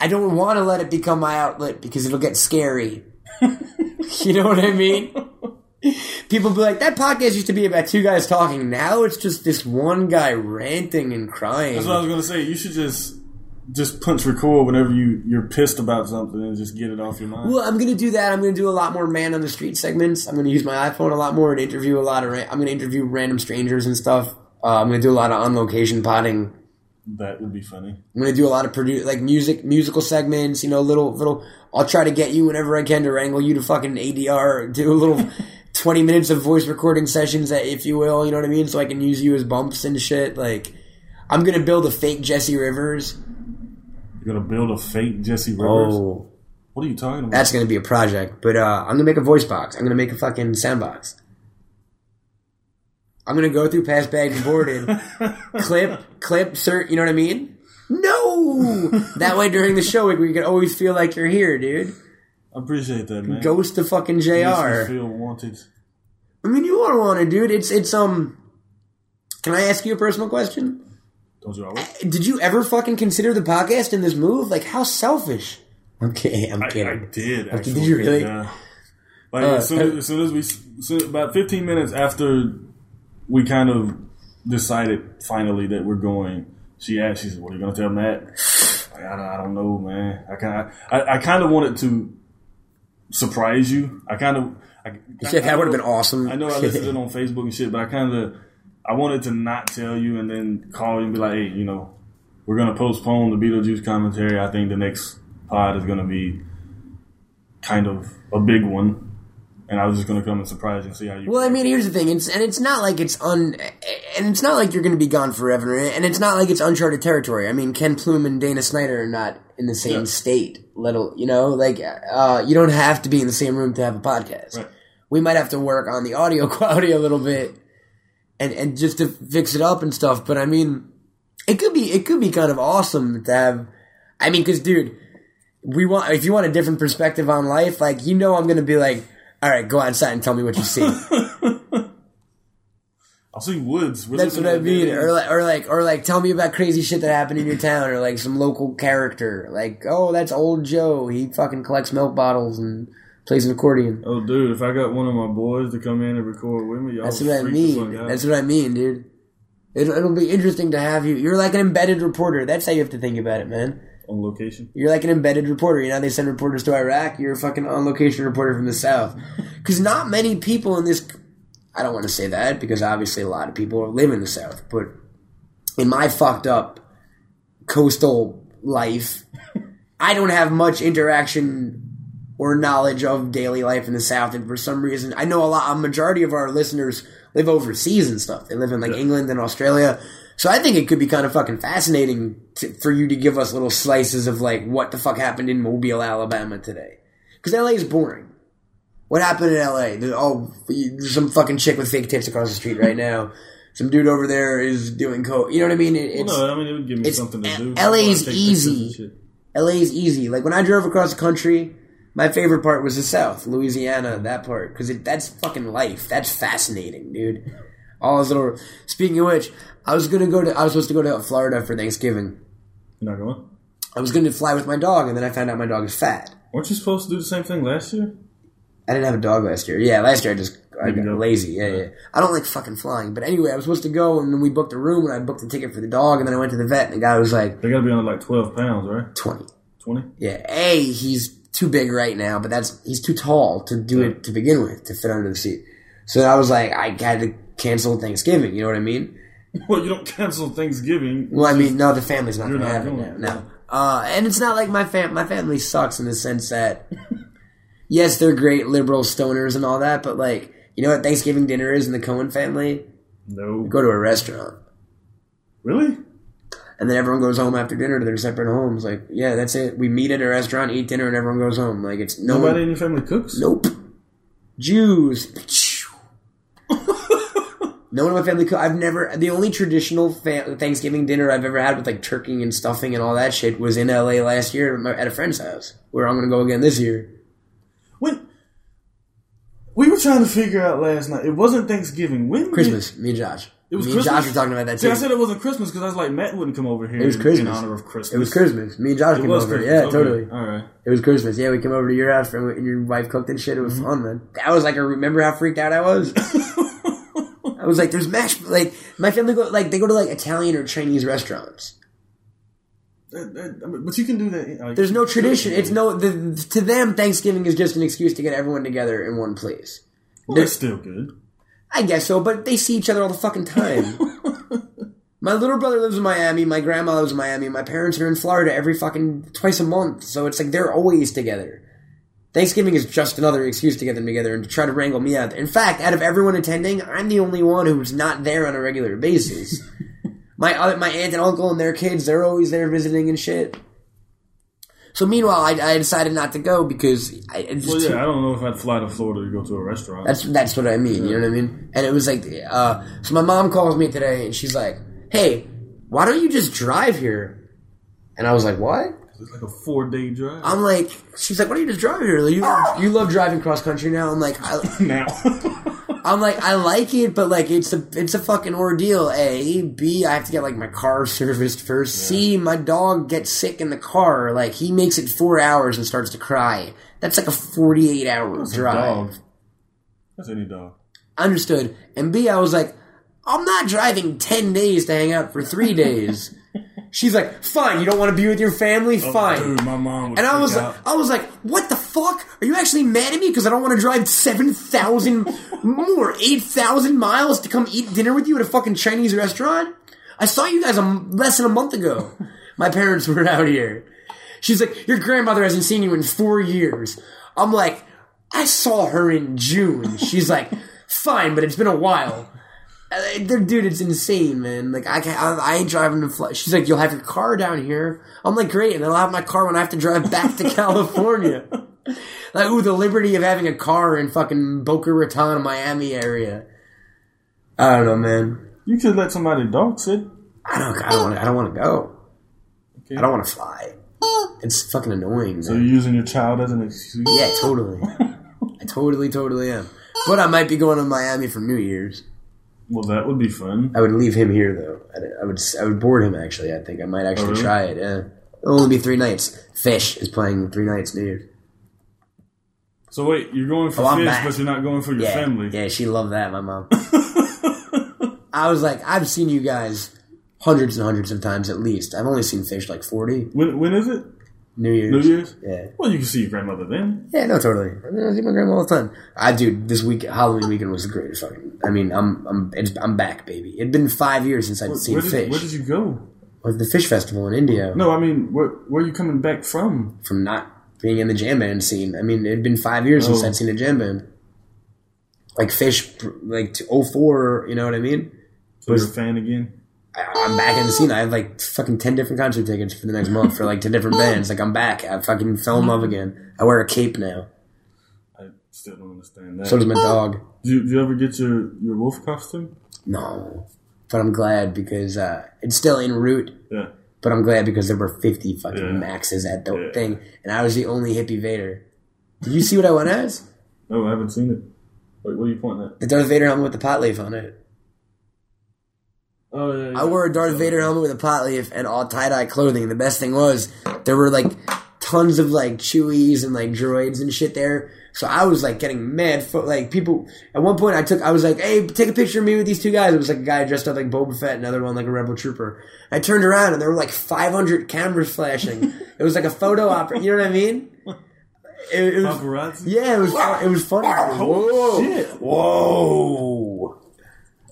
I don't want to let it become my outlet because it'll get scary. you know what I mean? People be like, that podcast used to be about two guys talking. Now it's just this one guy ranting and crying. that's what I was gonna say. You should just just punch record whenever you you're pissed about something and just get it off your mind. Well, I'm gonna do that. I'm gonna do a lot more man on the street segments. I'm gonna use my iPhone a lot more and interview a lot of. Ra- I'm gonna interview random strangers and stuff. Uh, I'm gonna do a lot of on location potting. That would be funny. I'm gonna do a lot of produ- like music musical segments. You know, little little. I'll try to get you whenever I can to wrangle you to fucking ADR. Do a little twenty minutes of voice recording sessions, that, if you will. You know what I mean? So I can use you as bumps and shit. Like, I'm gonna build a fake Jesse Rivers. You're gonna build a fake Jesse Rivers. Oh, What are you talking about? that's gonna be a project. But uh, I'm gonna make a voice box. I'm gonna make a fucking sound box. I'm gonna go through past bagged and boarded, clip, clip, cert. You know what I mean? No, that way during the show we can always feel like you're here, dude. I appreciate that, man. Ghost to fucking Jr. feel wanted. I mean, you are want to, dude. It's it's um. Can I ask you a personal question? Don't you always? Did you ever fucking consider the podcast in this move? Like, how selfish? I'm kidding. I'm I, kidding. I did. did Actually, you really? Yeah. Like Uh, as, soon as, as soon as we, soon, about 15 minutes after we kind of decided finally that we're going, she asked, she said, "What are you going to tell Matt?" Like, I, don't- I don't know, man. I kind I, I kind of wanted to surprise you. I kind of. I, Yeah, that would have been awesome. I know I listed it on Facebook and shit, but I kind of I wanted to not tell you and then call you and be like, hey, you know, we're gonna postpone the Beetlejuice commentary. I think the next pod is gonna be kind of a big one, and I was just gonna come and surprise you and see how you. Well, I mean, here's the thing, it's, and it's not like it's un, and it's not like you're going to be gone forever, and it's not like it's uncharted territory. I mean, Ken Plume and Dana Snyder are not in the same Yeah. state. Little, you know, like uh, you don't have to be in the same room to have a podcast. Right. We might have to work on the audio quality a little bit, and and just to fix it up and stuff. But I mean, it could be it could be kind of awesome to have. I mean, because dude, we want if you want a different perspective on life, like you know, I'm going to be like. All right, go outside and tell me what you see. I'll see woods. We're That's what I mean. Or like, or like, or like, tell me about crazy shit that happened in your town, or like some local character. Like, oh, that's old Joe. He fucking collects milk bottles and plays an accordion. Oh, dude! If I got one of my boys to come in and record with me, y'all That's what I mean. That's what I mean, dude. It, it'll be interesting to have you. You're like an embedded reporter. That's how you have to think about it, man. On location. You're like an embedded reporter. You know, they send reporters to Iraq. You're a fucking on location reporter from the South. Because not many people in this. I don't want to say that because obviously a lot of people live in the South. But in my fucked up coastal life, I don't have much interaction or knowledge of daily life in the South. And for some reason, I know a lot. A majority of our listeners live overseas and stuff. They live in like England and Australia. So I think it could be kind of fucking fascinating to, for you to give us little slices of like what the fuck happened in Mobile, Alabama today. Because LA is boring. What happened in LA? There- Oh, there's some fucking chick with fake tits across the street right now. Some dude over there is doing coke. You know what I mean? It, it's, no, I mean it would give me something to do. LA is easy. LA is easy. Like when I drove across the country, my favorite part was the South, Louisiana, that part, because that's fucking life. That's fascinating, dude. All those little. Speaking of which, I was gonna go to. I was supposed to go to Florida for Thanksgiving. You're not going? I was gonna fly with my dog, and then I found out my dog is fat. Weren't you supposed to do the same thing last year? I didn't have a dog last year. Yeah, last year I just I got lazy. Yeah, yeah. I don't like fucking flying. But anyway, I was supposed to go, and then we booked a room, and I booked a ticket for the dog, and then I went to the vet, and the guy was like They got to be on like 12 pounds, right? twenty. 20? Yeah, A, he's too big right now, but that's he's too tall to do it to begin with, to fit under the seat. So I was like, I had to cancel Thanksgiving, you know what I mean? Well, you don't cancel Thanksgiving. Well, I mean, no, the family's not You're gonna have it now. No. Uh, and it's not like my fam my family sucks in the sense that yes, they're great liberal stoners and all that, but like you know what Thanksgiving dinner is in the Cohen family? No. Go to a restaurant. Really? And then everyone goes home after dinner to their separate homes. Like, yeah, that's it. We meet at a restaurant, eat dinner, and everyone goes home. Like, it's no Nobody one, in your family cooks? Nope. Jews. No one in my family cook. I've never. The only traditional fa- Thanksgiving dinner I've ever had with like turkey and stuffing and all that shit was in LA last year at a friend's house, where I'm gonna go again this year. When we were trying to figure out last night, it wasn't Thanksgiving. When Christmas, me and Josh. It was me Christmas. and Josh were talking about that See. I said it wasn't Christmas because I was like, Matt wouldn't come over here. It was Christmas. in honor of Christmas. it was Christmas. Me and Josh It came over. Christmas. Yeah, Okay. totally. All right. It was Christmas. Yeah, we came over to your house and, and your wife cooked and shit. It was Mm-hmm. fun, man. That was like a remember how freaked out I was. I was like, "There's mashed like my family go like they go to like Italian or Chinese restaurants. That- that- I mean, But you can do that. like, There's no tradition. It's no the, to them Thanksgiving is just an excuse to get everyone together in one place. Well, that's still good. I guess so, but they see each other all the fucking time. my little brother lives in Miami. My grandma lives in Miami. My parents are in Florida every fucking twice a month. So it's like they're always together. Thanksgiving is just another excuse to get them together and to try to wrangle me out. In fact, out of everyone attending, I'm the only one who's not there on a regular basis. my other, my aunt and uncle and their kids, they're always there visiting and shit. So meanwhile, I, I decided not to go because I, it's Well, too- yeah, I don't know if I'd fly to Florida to go to a restaurant. that's that's what I mean. You know what I mean? And it was like, uh, so my mom calls me today and she's like, "Hey, why don't you just drive here?" And I was like, "What?" It's like a four day drive. I'm like, she's like, "Why don't you just drive here? You ah! you love driving cross country now?" I'm like, I, now. I'm like, I like it, but like, it's a it's a fucking ordeal. A, B, I have to get like my car serviced first. C, my dog gets sick in the car. Like, he makes it four hours and starts to cry. That's like a 48 hour drive. That's any dog. understood. And B, I was like, I'm not driving 10 days to hang out for three days. She's like, fine, you don't want to be with your family? Oh, fine. Oh, Dude, my mom and I was out. like, I was like, what the fuck? Are you actually mad at me because I don't want to drive 7,000 more, 8,000 miles to come eat dinner with you at a fucking Chinese restaurant? I saw you guys a less than a month ago. My parents were out here. She's like, your grandmother hasn't seen you in four years. I'm like, I saw her in June. She's like, fine, but it's been a while. Uh, Dude, it's insane, man. Like, I can't, I, I ain't driving to fly. She's like, you'll have your car down here. I'm like, great, and I'll have my car when I have to drive back to California. like, ooh, the liberty of having a car in fucking Boca Raton, Miami area. I don't know, man. You could let somebody dog sit. I don't, I don't want, I don't want to go. Okay. I don't want to fly. It's fucking annoying. So man. you're using your child as an excuse. Yeah, totally. I totally, totally am. But I might be going to Miami for New Year's. Well, that would be fun. I would leave him here though. I, I would, I would board him actually. I think I might actually Oh, really? try it. Yeah, it'll only be three nights. Phish is playing three nights Year's. So wait, you're going for Oh, Phish, but you're not going for your Yeah, family. yeah, she loved that. My mom. I was like, I've seen you guys hundreds and hundreds of times at least. I've only seen Phish like forty. When when is it? New Year's. New Year's. Yeah. Well, you can see your grandmother then. Yeah, no, totally. I mean, I see my grandma all the time. I dude, this week Halloween weekend was the greatest fucking. I mean, I'm I'm it's, I'm back, baby. It'd been five years since I'd seen Where did, Phish. where did you go? With the Phish festival in Indio No, I mean, where where are you coming back from? from not being in the jam band scene. I mean, it'd been five years since Oh. I'd seen a jam band. Like Phish, like to 04, you know what I mean? So you're a fan again? I, I'm back in the scene. I have like fucking ten different concert tickets for the next month for like ten different bands. Like I'm back. I fucking fell in love again. I wear a cape now. I still don't understand that. So does my dog. do, you, do you ever get your, your wolf costume? No, but I'm glad because uh, it's still en route. Yeah. But I'm glad because there were 50 fucking Yeah. maxes at the Yeah. thing, and I was the only hippie Vader. Did you see what I went as? No, I haven't seen it. Wait, what are you pointing at? The Darth Vader helmet with the pot leaf on it. Oh yeah. I wore a Darth Vader helmet with a pot leaf and all tie dye clothing. The best thing was there were like tons of like Chewies and like droids and shit there. So I was like getting mad. For, like people at one point, I took I was like, "Hey, take a picture of me with these two guys." It was like a guy dressed up like Boba Fett, another one like a Rebel Trooper. I turned around and there were like 500 cameras flashing. it was like a photo opera. You know what I mean? It, it was, Paparazzi? yeah, it was. It was funny. Whoa, shit. whoa!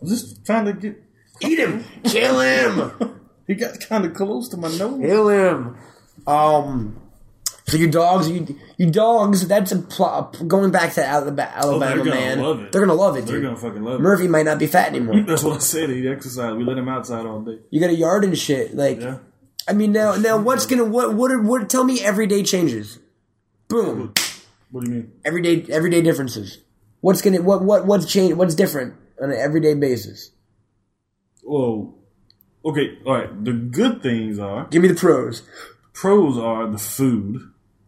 I'm just trying to get. Eat him, kill him. He got kind of close to my nose. Kill him. Um. So your dogs, you you dogs. That's a pl- going back to Alabama, Alabama Oh, gonna man. love it. They're gonna love it, They're gonna fucking love it. Murphy might not be fat anymore. That's what I said. He exercise. We let him outside all day. You got a yard and shit. Like, Yeah. I mean, now now what's gonna what what are, what? Tell me everyday changes. Boom. What do you mean? Everyday everyday differences. What's gonna what what what's change? What's different on an everyday basis? Well, okay. All right. The good things are Give me the pros. pros are the food.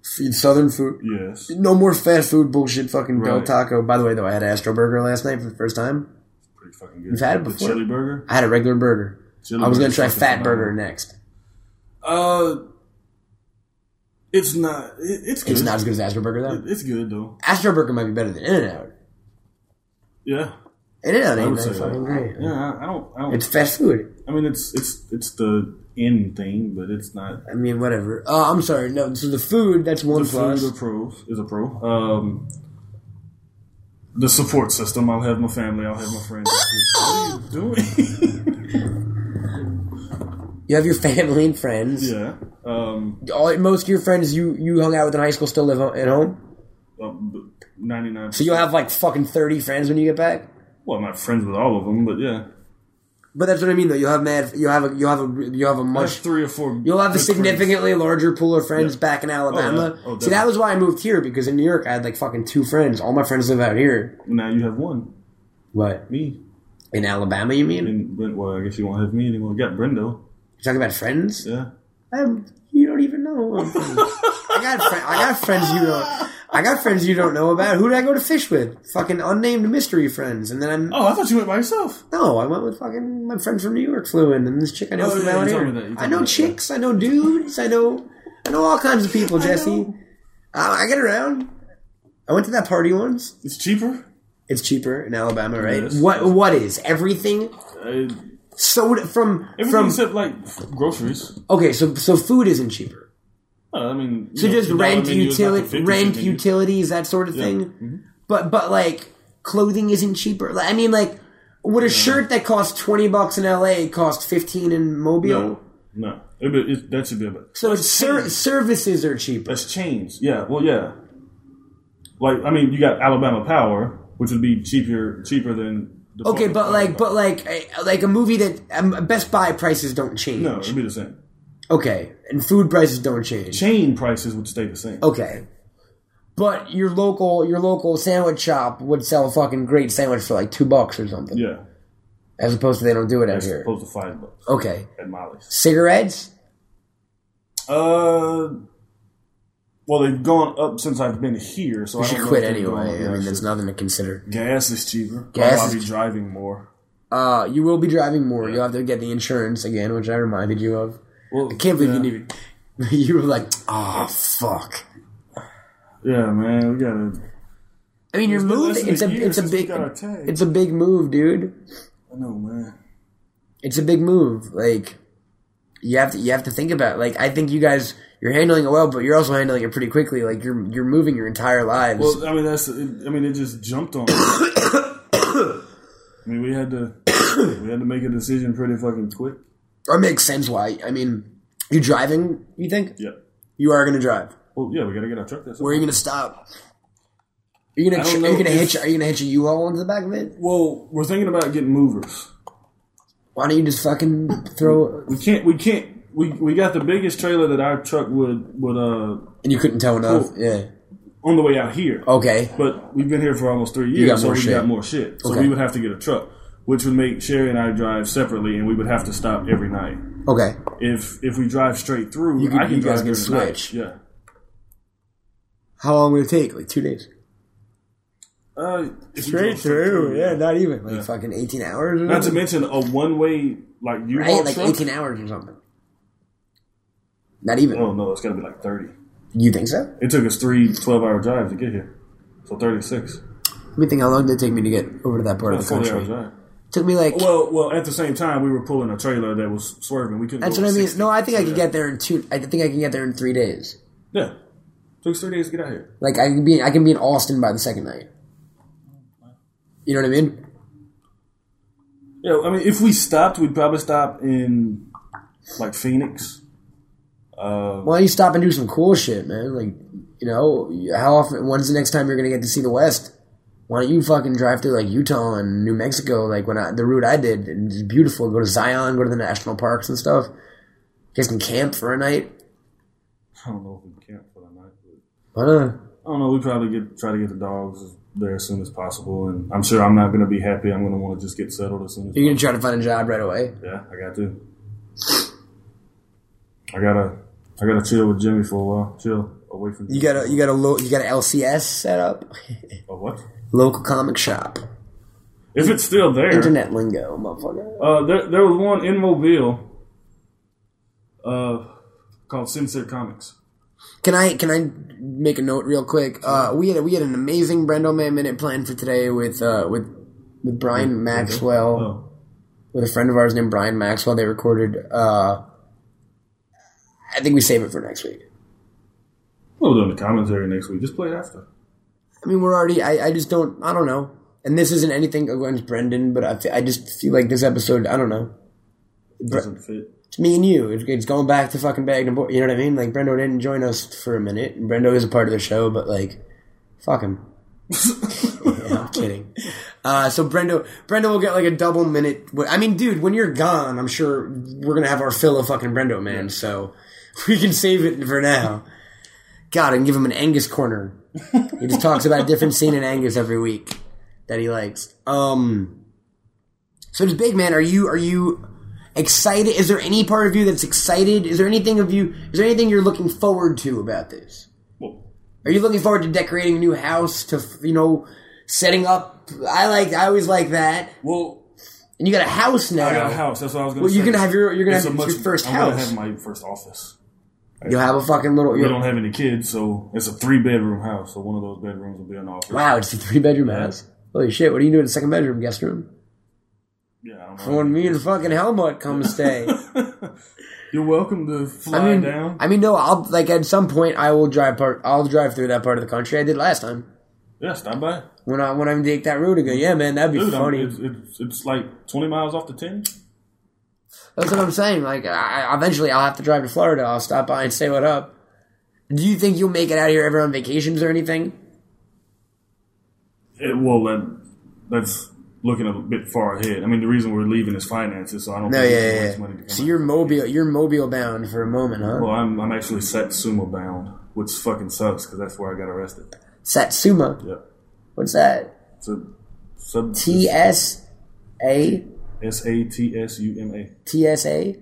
Southern food. Yes. No more fast food bullshit. Fucking Del Right. Taco. By the way, though, I had Astro Burger last night for the first time. Pretty fucking good. You've had it The before? chili burger. I had a regular burger. Chili I was gonna burger's try fucking Fat phenomenal. Burger next. Uh, it's not. It, it's good. It's not as good as Astro Burger though. It's good though. Astro Burger might be better than In and Out. Yeah. In and Out I ain't would that say that. fucking great. Yeah. I, I don't. I don't. It's fast food. I mean, it's it's it's the end thing, but it's not. I mean, whatever. Oh, I'm sorry. No, so the food that's one The plus. food are pros is a pro. Um, the support system. I'll have my family. I'll have my friends. What are you doing? You have your family and friends. yeah. Um, All, most of your friends you you hung out with in high school still live at home. ninety nine. So you'll have like fucking thirty friends when you get back. Well, I'm not friends with all of them, but yeah, But that's what I mean, though. You'll have mad. You have a. You have a. You have a much. three or four. You'll have a good significantly larger pool of friends back in oh, Alabama. Oh, See, that was why I moved here because in New York I had like fucking two friends. All my friends live out here. Now you have one. What Me. in Alabama? You mean? And Brent, well, I guess you won't have me anymore. Got Brendo. You talking about friends? Yeah. I'm, you don't even know. I'm. I got fri- I got friends you don't. I got friends you don't know about. Who did I go to Phish with? Fucking unnamed mystery friends. And then I'm Oh, I thought you went by yourself. no, I went with fucking my friend from New York flew in, and this chick I know Oh, from yeah, out here. me that, you I know me that, chicks. I know dudes. I know. I know all kinds of people. Jesse. I, I get around. I went to that party once. It's cheaper. It's cheaper in Alabama, right? Yes. What what is everything? Uh, Soda from everything from except like groceries. okay, so so food isn't cheaper. Uh, I mean, So know, just rent menu is not the utility, rent utilities, that sort of Yeah. thing. Mhm. But but like clothing isn't cheaper. Like, I mean, like would a shirt that costs twenty bucks in L.A. cost fifteen in Mobile? No, no, it, it- that should be a bit. So it's ser- services are cheaper. That's changed. Yeah, well, yeah. Like, I mean, you got Alabama Power, which would be cheaper cheaper than. Okay, but like but like like a movie that um, Best Buy prices don't change. No, it'd be the same. Okay, and food prices don't change. Chain prices would stay the same. Okay. But your local your local sandwich shop would sell a fucking great sandwich for like two bucks or something. Yeah, As opposed to they don't do it out as here. opposed to five bucks Okay. at Molly's. Cigarettes? Uh, well, they've gone up since I've been here, so I should know quit if they've gone anyway. I mean, there's nothing to consider. Gas is cheaper. Gas I'll is be driving more. Uh, you will be driving more. You'll have to get the insurance again, which I reminded you of. Well, I can't believe you didn't even. You were like, oh, fuck. Yeah, man, we gotta. I mean, less moving. than It's a a year it's a since we big got our tag. it's a big move, dude. I know, man. It's a big move. Like you have to you have to think about. It. Like I think you guys you're handling it well, but you're also handling it pretty quickly. Like you're you're moving your entire lives. Well, I mean, that's. I mean, it just jumped on. I mean, we had to. We had to make a decision pretty fucking quick. or it makes sense why. I mean, you driving? You think Yeah. you are going to drive? Well, yeah, we gotta get our truck. That's Where are you going to stop? Are you to don't are you if- hitch? Are you to hitch a U-Haul into the back of it? Well, we're thinking about getting movers. Why don't you just fucking throw? We can't. We can't. We we got the biggest trailer that our truck would would uh And you couldn't tow enough. Cool. Yeah. on the way out here. Okay. But we've been here for almost three years, so we shit. got more shit. So Okay. we would have to get a truck, which would make Sherry and I drive separately, and we would have to stop every night. Okay. If if we drive straight through, You could- I can you guys can during the night. switch. Yeah. How long would it take? Like two days. Uh, if we drove Yeah, not even like Yeah. fucking eighteen hours. Or Not to mention a one way like U right, Haul like truck. eighteen hours or something. Not even. Oh no, it's got to be like thirty. You think so? It took us three 12 hour drives to get here, so thirty six. Let me think. How long did it take me to get over to that part of the country? took me like. Well, well, at the same time, we were pulling a trailer that was swerving. We couldn't. that's go what I mean. 60. No, I think I could get there in two. I think I can get there in three days. Yeah, took us three days to get out here. Like I can be. I can be in Austin by the second night. You know what I mean? Yeah, I mean, if we stopped, we'd probably stop in like Phoenix. Uh, Why don't you stop and do some cool shit, man? Like, you know, how often? When's the next time you're gonna get to see the West? Why don't you fucking drive through like Utah and New Mexico, like when I the route I did, and it's beautiful. Go to Zion, go to the national parks and stuff. You guys can camp for a night. I don't know if we can camp for a night. But Uh, I don't know. We probably get try to get the dogs there as soon as possible, and I'm sure I'm not going to be happy. I'm going to want to just get settled as soon as. you're gonna try to find a job right away. Yeah, I got to. I gotta, I gotta chill with Jimmy for a while. Chill away from. You got a you got a lo- you got a LCS set up, A what? local comic shop, If it's still there, internet lingo, motherfucker. Uh, there, there was one in Mobile, uh, called Sincere Comics. Can I can I make a note real quick? Uh, we had we had an amazing Brendo Man minute planned for today with uh, with with Brian Maxwell, Oh, with a friend of ours named Brian Maxwell. They recorded. Uh, I think we save it for next week. we'll do the commentary next week. Just play it after. I mean, we're already. I, I just don't. I don't know. And this isn't anything against Brendan, but I, I just feel like this episode. I don't know. Doesn't fit. It's me and you. It's, going back to fucking bag and board. You know what I mean? Like Brendo didn't join us for a minute. And Brendo is a part of the show, but like, fuck him. yeah, I'm kidding. Uh, so Brendo, Brendo will get like a double minute. I mean, dude, when you're gone, I'm sure we're gonna have our fill of fucking Brendo, man. So we can save it for now. God, and give him an Angus corner. He just talks about a different scene in Angus every week that he likes. Um, so it's big, man. Are you are you excited? Is there any part of you that's excited? Is there anything of you? Is there anything you're looking forward to about this? Well, Are you looking forward to decorating a new house? To you know, setting up? I like. I always like that. well, And you got a house now. I got a house. That's what I was going to Well, say. you're gonna have your- you're gonna It's have a your first I'm house. gonna have my first office. You'll have a fucking little. We don't have any kids, so it's a three bedroom house. So one of those bedrooms will be an office. wow, it's a three bedroom house. Holy shit! What are you doing in the second bedroom guest room? Yeah, I don't know. When me and fucking Helmut come stay. You're welcome to fly I mean, down. I mean, no. I'll like at some point I will drive part. I'll drive through that part of the country. I did last time yeah, stop by. when I when I take that route again. Yeah, man, that'd be Dude, I'm- funny. it's, it's, it's like 20 miles off the 10. That's what I'm saying. Like, I, eventually, I'll have to drive to Florida. I'll stop by and say what up. Do you think you'll make it out here ever on vacations or anything? It, well, that, that's looking a bit far ahead. I mean, the reason we're leaving is finances, so I don't No, think yeah, yeah. waste money to yeah. come So you're mobile. You're mobile bound for a moment, huh? Well, I'm, I'm actually Satsuma bound, which fucking sucks because that's where I got arrested. Satsuma. Yep. What's that? It's a sub T S A S A T S U M A T S A.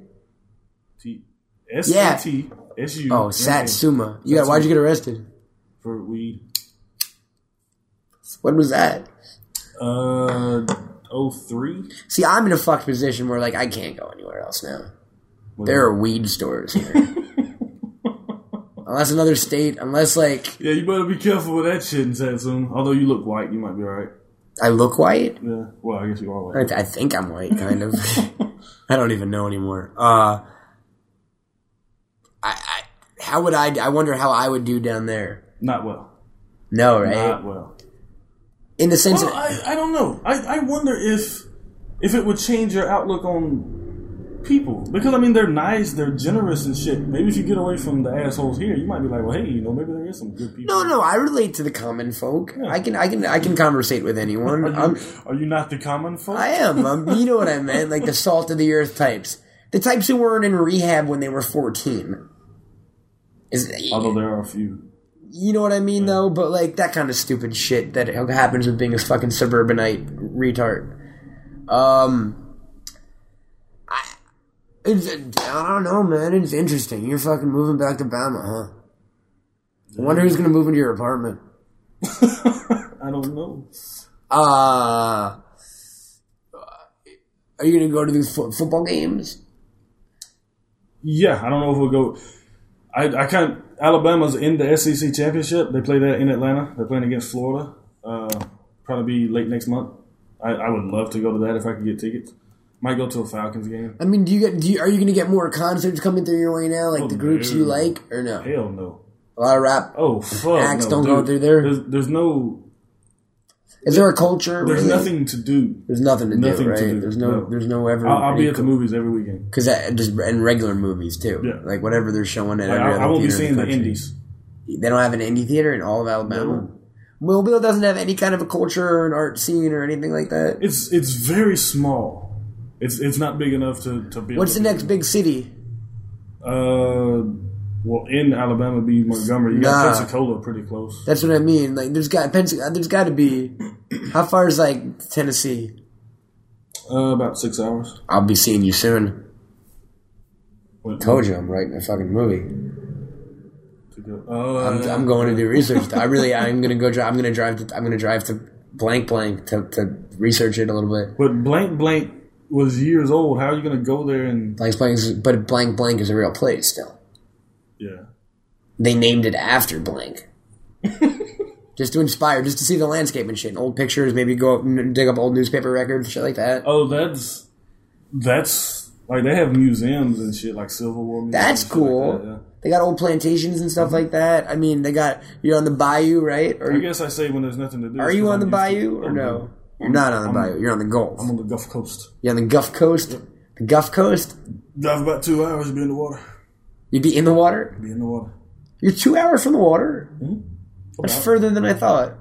T S. A T S U. Oh, Satsuma. You got? Why'd you get arrested? for weed. What was that? Uh, oh three. See, I'm in a fucked position where like I can't go anywhere else now. There are weed stores here. unless another state, unless like Yeah, you better be careful with that shit in Satsuma. Although you look white, you might be alright. I look white. Yeah. Well, I guess you are white. I, I think I'm white, kind of. I don't even know anymore. Uh, I, I, how would I? I wonder how I would do down there. Not well. No, right? Not well. In the sense Well, that I, I don't know. I, I wonder if if it would change your outlook on people because I mean they're nice, they're generous and shit. Maybe if you get away from the assholes here, you might be like, well, hey, you know, maybe there is some good people. no, no, I relate to the common folk. I can, I can, I can conversate with anyone. Are you, are you not the common folk? I am. I'm, you know what I meant? Like the salt of the earth types, the types who weren't in rehab when they were fourteen. Is Although there are a few. You know what I mean, though. But like that kind of stupid shit that happens with being a fucking suburbanite retard. Um, it's, I don't know, man. It's interesting. You're fucking moving back to Bama, huh? I wonder who's gonna move into your apartment. I don't know. Uh, are you gonna go to these fo- football games? Yeah, I don't know if we'll go. I I can't. Alabama's in the SEC championship. They play that in Atlanta. They're playing against Florida. Uh, probably be late next month. I, I would love to go to that if I could get tickets. Might go to a Falcons game. I mean, do you get? Do you, are you gonna get more concerts coming through your way now, like Oh, the groups you like, or no? Hell no. A lot of rap. Oh fuck. Acts no, don't dude. go through there? There's, there's no. Is there a culture? There's nothing to do. There's nothing to nothing do, to right? do, There's no, no. there's no ever. I'll, I'll be at the movies every weekend. because just and regular movies too. Yeah. Like whatever they're showing at Like, every I, I won't be theater in seeing the indies. They don't have an indie theater in all of Alabama. Mobile doesn't have any kind of a culture or an art scene or anything like that. It's it's very small. It's it's not big enough to to be. What's the to- next big city? Uh, well, in Alabama, be Montgomery. You Nah. got Pensacola pretty close. That's what I mean. Like, there's got Pens- There's got to be. How far is like Tennessee? Uh, about six hours. I'll be seeing you soon. Went- Told you I'm writing a fucking movie. to go- Uh, I'm, I'm going to do research. I really, I'm gonna go. Drive, I'm gonna drive. To, I'm gonna drive to blank blank to, to research it a little bit. But blank blank was years old. How are you going to go there and Blank blank, is, but blank blank is a real place still. yeah? They named it after blank. just to inspire, just to see the landscape and shit, and old pictures. Maybe go up and dig up old newspaper records, shit like that. Oh, that's that's like they have museums and shit like Civil War. Museums That's shit like cool. that, yeah. They got old plantations and stuff mm-hmm. like that. I mean, they got you're on the bayou, right? Or I guess I say when there's nothing to do. are you on the used to- bayou or no? You're not on the I'm- bayou. You're on the Gulf. I'm on the Gulf Coast. You're on the Gulf Coast. The Gulf Coast. Drive about two hours to be in the water. You'd be in the water. Be in the water. You're two hours from the water. Hmm? That's About- further than I thought.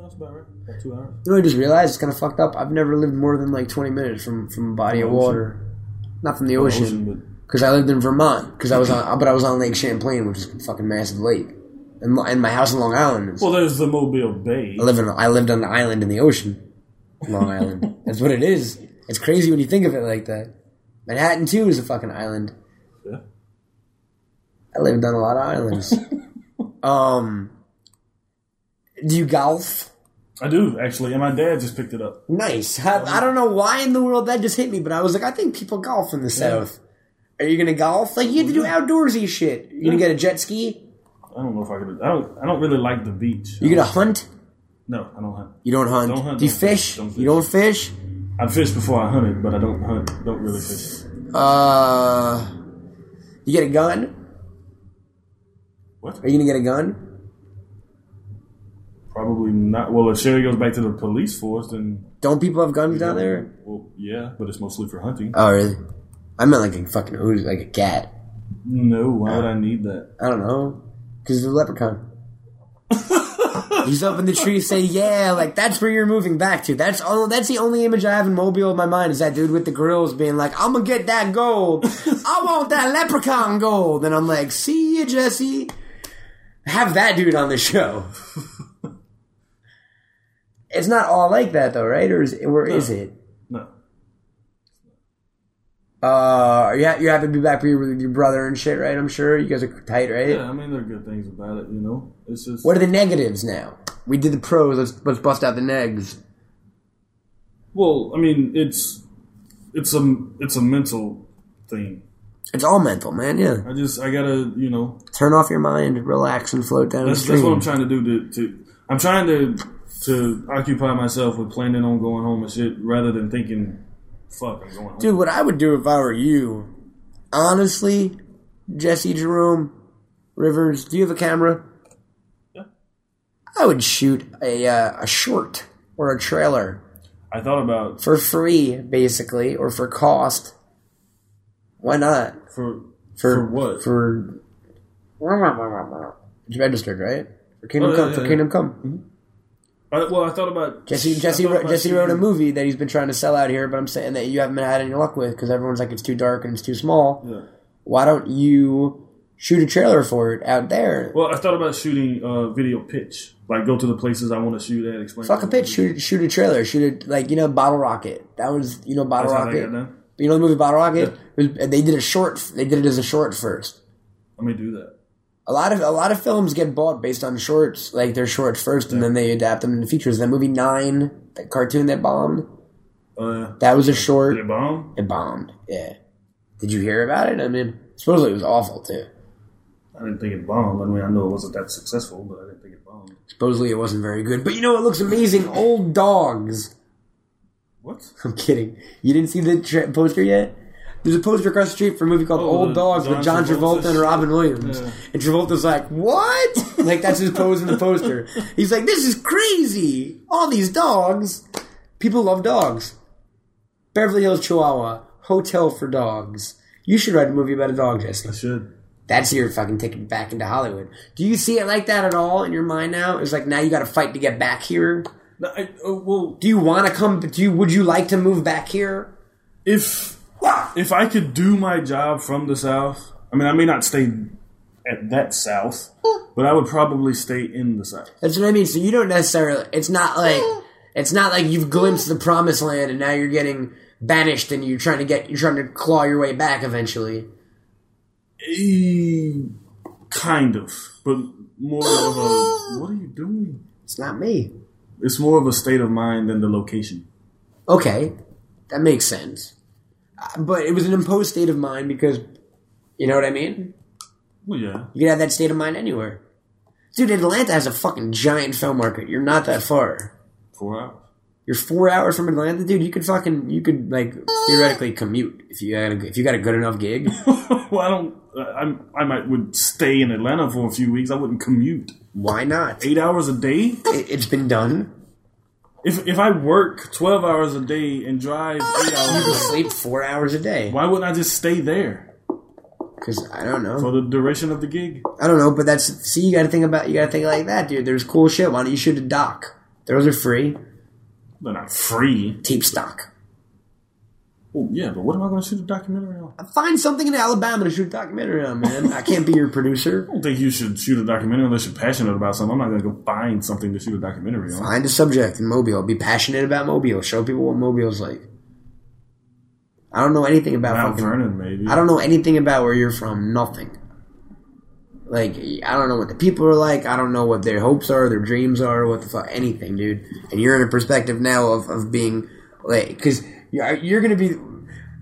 That's about right. About two hours. You know, I just realized it's kind of fucked up. I've never lived more than like 20 minutes from from a body of ocean. water, not from the ocean. Ocean, Because I lived in Vermont. Because I was on, but I was on Lake Champlain, which is a fucking massive lake, and, my- my house in Long Island. Is, Well, there's the Mobile Bay. I live in, I lived on an island in the ocean, Long Island. That's what it is. It's crazy when you think of it like that. Manhattan too is a fucking island. Yeah. I lived on a lot of islands. um, do you golf? I do actually, and my dad just picked it up. Nice. I, I don't know why in the world that just hit me, but I was like, I think people golf in the South. Are you gonna golf? Like you have to do outdoorsy shit. You gonna get a jet ski? I don't know if I could. I don't. I don't really like the beach. You gonna hunt? No, I don't hunt. You don't hunt. Don't hunt, do you don't fish? fish, don't You don't fish? I'd fish before I hunted, but I don't hunt. Don't really fish. Uh, you get a gun? What? Are you gonna get a gun? Probably not. Well, if Sherry goes back to the police force, then Don't people have guns down there? well, yeah, but it's mostly for hunting. Oh, really? I meant like a fucking Uzi, like a cat. No, why would I need that? I don't know. Because the leprechaun. He's up in the tree saying, "Yeah, like that's where you're moving back to." That's all. That's the only image I have in Mobile in my mind is that dude with the grills being like, "I'm gonna get that gold. I want that leprechaun gold." And I'm like, "See you, Jesse." Have that dude on the show. it's not all like that though, right? Or is or is it? Uh, ha- you're happy to be back with your, with your brother and shit, right? I'm sure you guys are tight, right? Yeah, I mean there are good things about it. You know, it's just What are the negatives now? We did the pros. Let's let's bust out the negs. well, I mean it's it's a it's a mental thing. It's all mental, man. Yeah, I just I gotta you know turn off your mind, relax, and float down that's the stream. that's what I'm trying to do to, to I'm trying to to occupy myself with planning on going home and shit, rather than thinking, "Fuck, I'm going home." Dude, what I would do if I were you, honestly, Jesse Jerome Rivers, do you have a camera? Yeah. I would shoot a uh, a short or a trailer I thought about for free, basically, or for cost. Why not? for For, For what? For it's registered, right? For Kingdom Oh, yeah, Come. yeah, for yeah. Kingdom Come. I, well, I thought about Jesse Jesse wrote, Jesse wrote a movie that he's been trying to sell out here, but I'm saying that you haven't had any luck with because everyone's like it's too dark and it's too small. Yeah. Why don't you shoot a trailer for it out there? Well, I thought about shooting a video pitch, like go to the places I want to shoot at. Explain. Fuck a pitch, shoot shoot a trailer, shoot it like you know Bottle Rocket. That was you know Bottle That's Rocket. You know the movie Bottle Rocket? It was- they did a short. They did it as a short first. Let me do that. A lot of a lot of films get bought based on shorts, like they're short first, and then they adapt them into features. That movie Nine, that cartoon that bombed, Uh, that was a short. did it bomb? It bombed. Yeah. Did you hear about it? I mean, supposedly it was awful too. I didn't think it bombed. I mean, I know it wasn't that successful, but I didn't think it bombed. Supposedly it wasn't very good. But you know it looks amazing? Old dogs. What? I'm kidding. You didn't see the tra- poster yet? There's a poster across the street for a movie called Oh, Old Dogs with John John Travolta Travolta and Robin Williams. Yeah. And Travolta's like, what? like, that's his pose in the poster. He's like, this is crazy. All these dogs. People love dogs. Beverly Hills Chihuahua. Hotel for dogs. You should write a movie about a dog, Jesse. I should. That's your fucking ticket back into Hollywood. Do you see it like that at all in your mind now? It's like now you got to fight to get back here. No, I, uh, well, Do you want to come? Do you? Would you like to move back here? if if I could do my job from the south, I mean, I may not stay at that south, but I would probably stay in the south. That's what I mean. So you don't necessarily. It's not like it's not like you've glimpsed the promised land and now you're getting banished and you're trying to get you're trying to claw your way back eventually. Eh, kind of, but more of a. What are you doing? It's not me. It's more of a state of mind than the location. Okay, that makes sense. But it was an imposed state of mind because you know what I mean. Well, yeah. You can have that state of mind anywhere. Dude, Atlanta has a fucking giant film market. You're not that far. Four hours. You're four hours from Atlanta, dude. You could fucking, you could like theoretically commute if you got a, if you got a good enough gig. well, I don't. I I might would stay in Atlanta for a few weeks. I wouldn't commute Why not? eight hours a day. It, it's been done. If if I work twelve hours a day and drive eight You hours, can a sleep four hours a day. why wouldn't I just stay there Because I don't know. for the duration of the gig? I don't know, but that's see. You got to think about. You got to think like that, dude. There's cool shit. Why don't you shoot a doc? Those are free. They're not free. Tape stock. Well, yeah, but what am I going to shoot a documentary on? Find something in Alabama to shoot a documentary on, man. I can't be your producer. I don't think you should shoot a documentary unless you're passionate about something. I'm not going to go find something to shoot a documentary on. Find a subject in Mobile. Be passionate about Mobile. Show people what Mobile's like. I don't know anything about Mount fucking. Vernon, maybe. I don't know anything about where you're from. Nothing. Like I don't know what the people are like. I don't know what their hopes are, their dreams are, what the fuck, anything, dude. And you're in a perspective now of, of being like, because you're you're gonna be.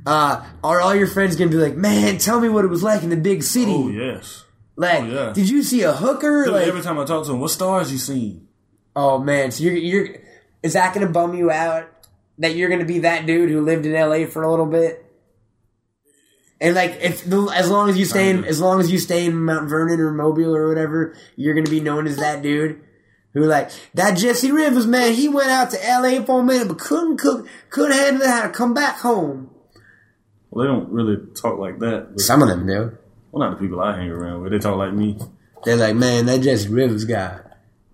Uh, are all your friends gonna be like, man? Tell me what it was like in the big city. Oh yes. like, oh, yeah. did you see a hooker? Dude, like, every time I talk to him, what stars you seen? Oh man, so you're you're is that gonna bum you out that you're gonna be that dude who lived in LA for a little bit? And like if as long as you stay in as long as you stay in Mount Vernon or Mobile or whatever, you're gonna be known as that dude who like that Jesse Rivers man. He went out to LA for a minute, but couldn't cook, couldn't handle it, how to come back home. Well, they don't really talk like that. Some of them do. well, not the people I hang around with. They talk like me. They're like, man, that Jesse Rivers guy,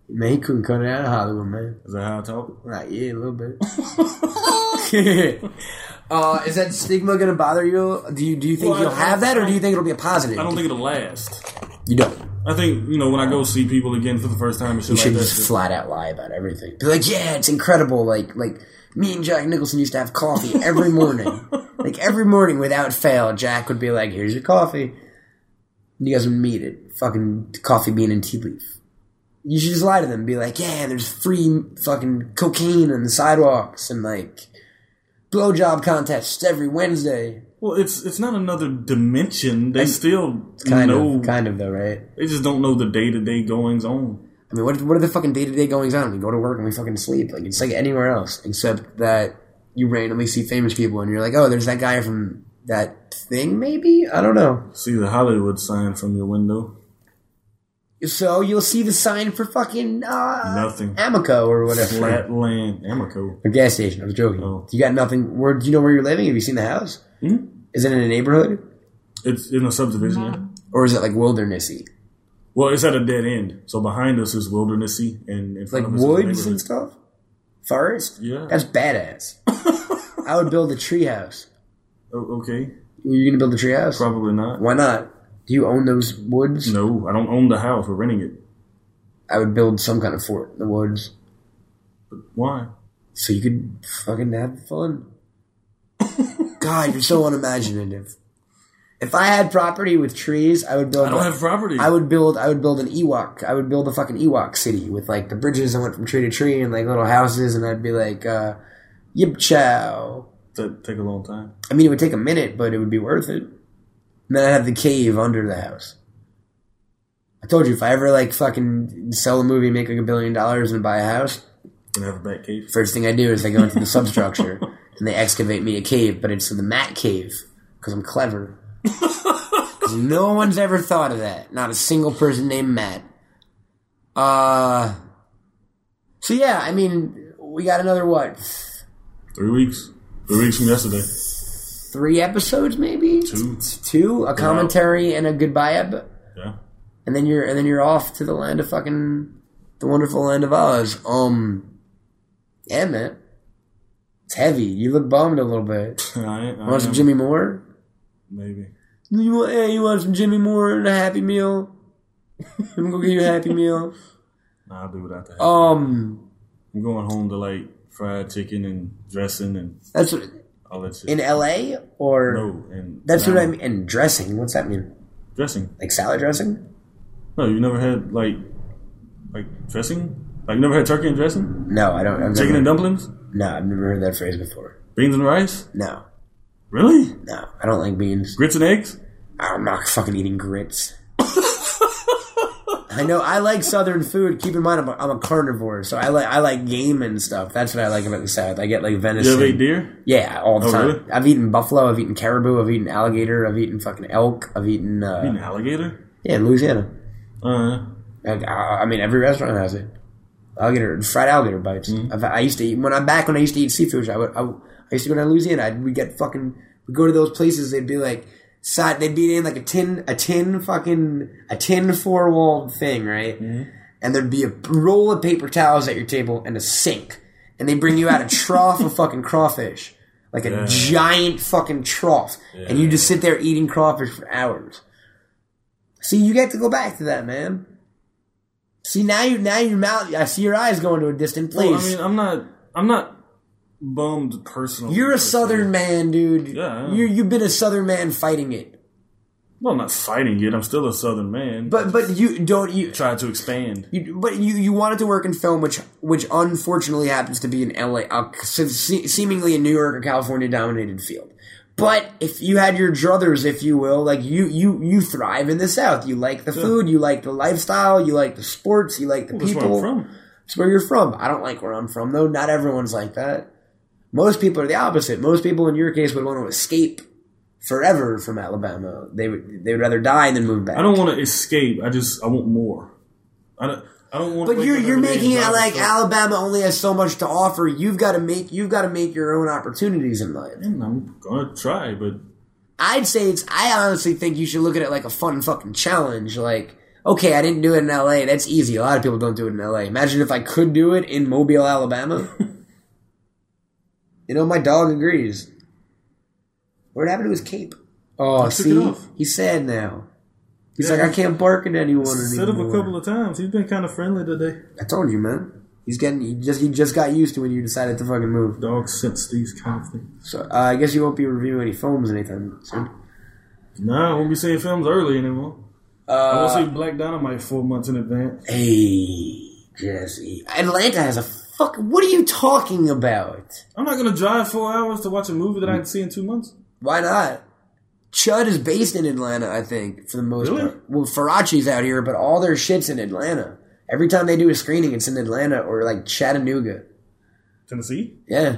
man, he couldn't cut it out of Hollywood, man. Is that how I talk? Right, yeah, a little bit. uh, is that stigma going to bother you? Do you do you think Well, you'll have that, or do you think it'll be a positive? I don't think it'll last. you don't. I think you know when I go see people again for the first time and shit You like should that. just flat out lie about everything. Be like, yeah, it's incredible. Like, like me and Jack Nicholson used to have coffee every morning. like every morning without fail, Jack would be like, "Here's your coffee." And you guys would meet it, fucking coffee bean and tea leaf. You should just lie to them. Be like, "Yeah, there's free fucking cocaine on the sidewalks and like blowjob contests every Wednesday." well, it's it's not another dimension. They still Kind know. of, kind of though, right? They just don't know the day to day goings on. I mean, what what are the fucking day to day goings on? We go to work and we fucking sleep. Like it's like anywhere else, except that you randomly see famous people and you're like, oh, there's that guy from that thing. Maybe I don't know. See the Hollywood sign from your window. So you'll see the sign for fucking uh, Nothing. Amoco or whatever. Flat land, Amoco. A gas station. I was joking. Oh. You got nothing. Where do you know where you're living? Have you seen the house? Hmm? Is it in a neighborhood It's in a subdivision. yeah. or is it like wildernessy, Well, it's at a dead end. So behind us is wildernessy, and in front like of us woods and stuff? Forest. Yeah. That's badass. I would build a treehouse. O- okay, You're gonna build a treehouse? probably not. Why not? Do you own those woods? No, I don't own the house. We're renting it. I would build some kind of fort in the woods Why? so you could fucking have fun. God, you're so unimaginative. If I had property with trees, I would build. I don't a- have property. I would build. I would build an Ewok. I would build a fucking Ewok city with like the bridges that went from tree to tree and like little houses, and I'd be like, uh, "Yip chow." That'd take a long time. I mean, it would take a minute, but it would be worth it. And then I'd have the cave under the house. I told you, if I ever like fucking sell a movie, make like a billion dollars, and buy a house, And have a back cave. first thing I do is I go into the substructure and they excavate me a cave, but it's the Matt cave because I'm clever. no one's ever thought of that. Not a single person named Matt. Uh. So yeah, I mean, we got another what? Three weeks. Three weeks from yesterday. Three episodes, maybe Two. two, a commentary and a goodbye ep- Yeah. and then you're and then you're off to the land of fucking the wonderful land of Oz. Um, yeah, man, it's heavy. You look bummed a little bit. I, I Want some. Jimmy Moore? Maybe. You want? Hey, you want some Jimmy Moore and a Happy Meal? I'm gonna get you a Happy Meal. Nah, I'll do without that. Um, I'm going home to like fried chicken and dressing and that's what all that shit. in L.A. or no, and that's what I mean. And dressing. What's that mean? Dressing. Like salad dressing? No, you never had like like dressing. Like you never had turkey and dressing. No, I don't. I've Chicken never, and dumplings. no, I've never heard that phrase before. Beans and rice. No, Really? no, I don't like beans. Grits and eggs. I'm not fucking eating grits. I know I like Southern food. Keep in mind, I'm a, I'm a carnivore, so I like I like game and stuff. That's what I like about the South. I get like You venison. ever ate deer? Yeah, all the Oh, time. really? I've eaten buffalo. I've eaten caribou. I've eaten alligator. I've eaten fucking elk. I've eaten uh, Eating alligator? yeah, in Louisiana. Uh, I, I I mean, every restaurant has it. Alligator, fried alligator bites. Mm-hmm. I've, I used to eat when I'm back when I used to eat seafood. I would. I, would- I used to go to Louisiana. I'd, we get fucking. we'd go to those places. They'd be like side. They'd be in like a tin, a tin fucking, a tin four walled thing, right? Mm-hmm. And there'd be a roll of paper towels at your table and a sink. And they bring you out a trough of fucking crawfish, like a Yeah. giant fucking trough, and you just sit there eating crawfish for hours. See, you get to go back to that, man. See now you now your mouth. I see your eyes going to a distant place. well, I mean, I'm not. I'm not bummed personally. You're a. Southern man, dude. Yeah, you you've been a Southern man fighting it, Well, I'm not fighting it. I'm still a Southern man. but but you don't you. try to expand. You, but you, you wanted to work in film, which which unfortunately happens to be in LA, uh, se- seemingly a New York or California dominated field. But if you had your druthers, if you will, like you you you thrive in the South. You like the food, you like the lifestyle, you like the sports, you like the That's people. where I'm from. It's where you're from. I don't like where I'm from, though. Not everyone's like that. Most people are the opposite. Most people, in your case, would want to escape forever from Alabama. They would they would rather die than move back. I don't want to escape. I just I want more. I don't. I don't want. But you're you're making it like stuff. Alabama only has so much to offer. You've got to make you've got to make your own opportunities in life. And I'm gonna try, but I'd say it's. I honestly think you should look at it like a fun fucking challenge. Like, okay, I didn't do it in L.A. That's easy. A lot of people don't do it in L.A. Imagine if I could do it in Mobile, Alabama. You know, my dog agrees. What happened to his cape? Oh, took see, he's sad now. He's Yeah. like, I can't bark at anyone up anymore. a couple of times. He's been kind of friendly today. I told you, man. He's getting. He just he just got used to when you decided to fucking move. Dogs sense these kind of things. So uh, I guess you won't be reviewing any films anytime soon. Nah, I won't be seeing films early anymore. I will Uh, see Black Dynamite four months in advance. hey, Jesse, Atlanta has a fuck. What are you talking about? I'm not gonna drive four hours to watch a movie that I can see in two months. Why not? Chud is based in Atlanta, I think, for the most Really? part. Well, Faraci's out here, but all their shit's in Atlanta. Every time they do a screening, it's in Atlanta or like Chattanooga. Tennessee. Yeah.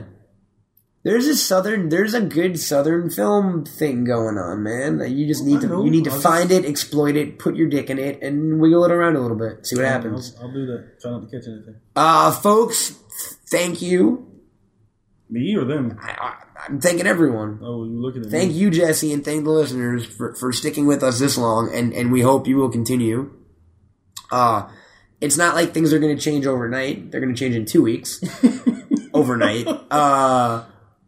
There's a southern, there's a good southern film thing going on, man. You just need to, you need to I'll find it, exploit it, put your dick in it, and wiggle it around a little bit. See what happens. I'll, I'll do that. Try not to catch anything. Uh, folks, thank you. Me or them? I, I'm thanking everyone. Oh, you looking at me. Thank me? you, Jesse, and thank the listeners for, for sticking with us this long, and, and we hope you will continue. Uh, it's not like things are going to change overnight. They're going to change in two weeks. overnight. Uh,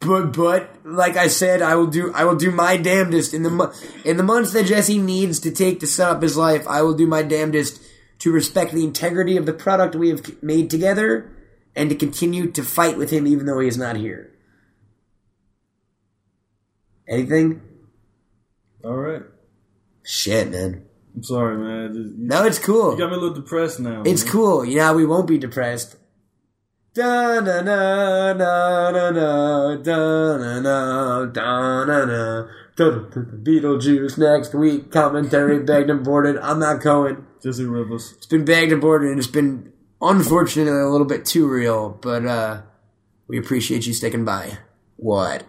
but but like I said, I will do I will do my damnedest in the in the months that Jesse needs to take to set up his life. I will do my damnedest to respect the integrity of the product we have made together, and to continue to fight with him even though he is not here. Anything? All right. Shit, man. I'm sorry, man. Just- No, it's cool. you got me a little depressed now. It's man. cool. You know how we won't be depressed. Da na na na na na da na na da na na. Beetlejuice next week. Commentary begged and boarded. I'm not going. Jesse Rivers. It's been begged and boarded, and it's been unfortunately a little bit too real. But uh, we appreciate you sticking by. What?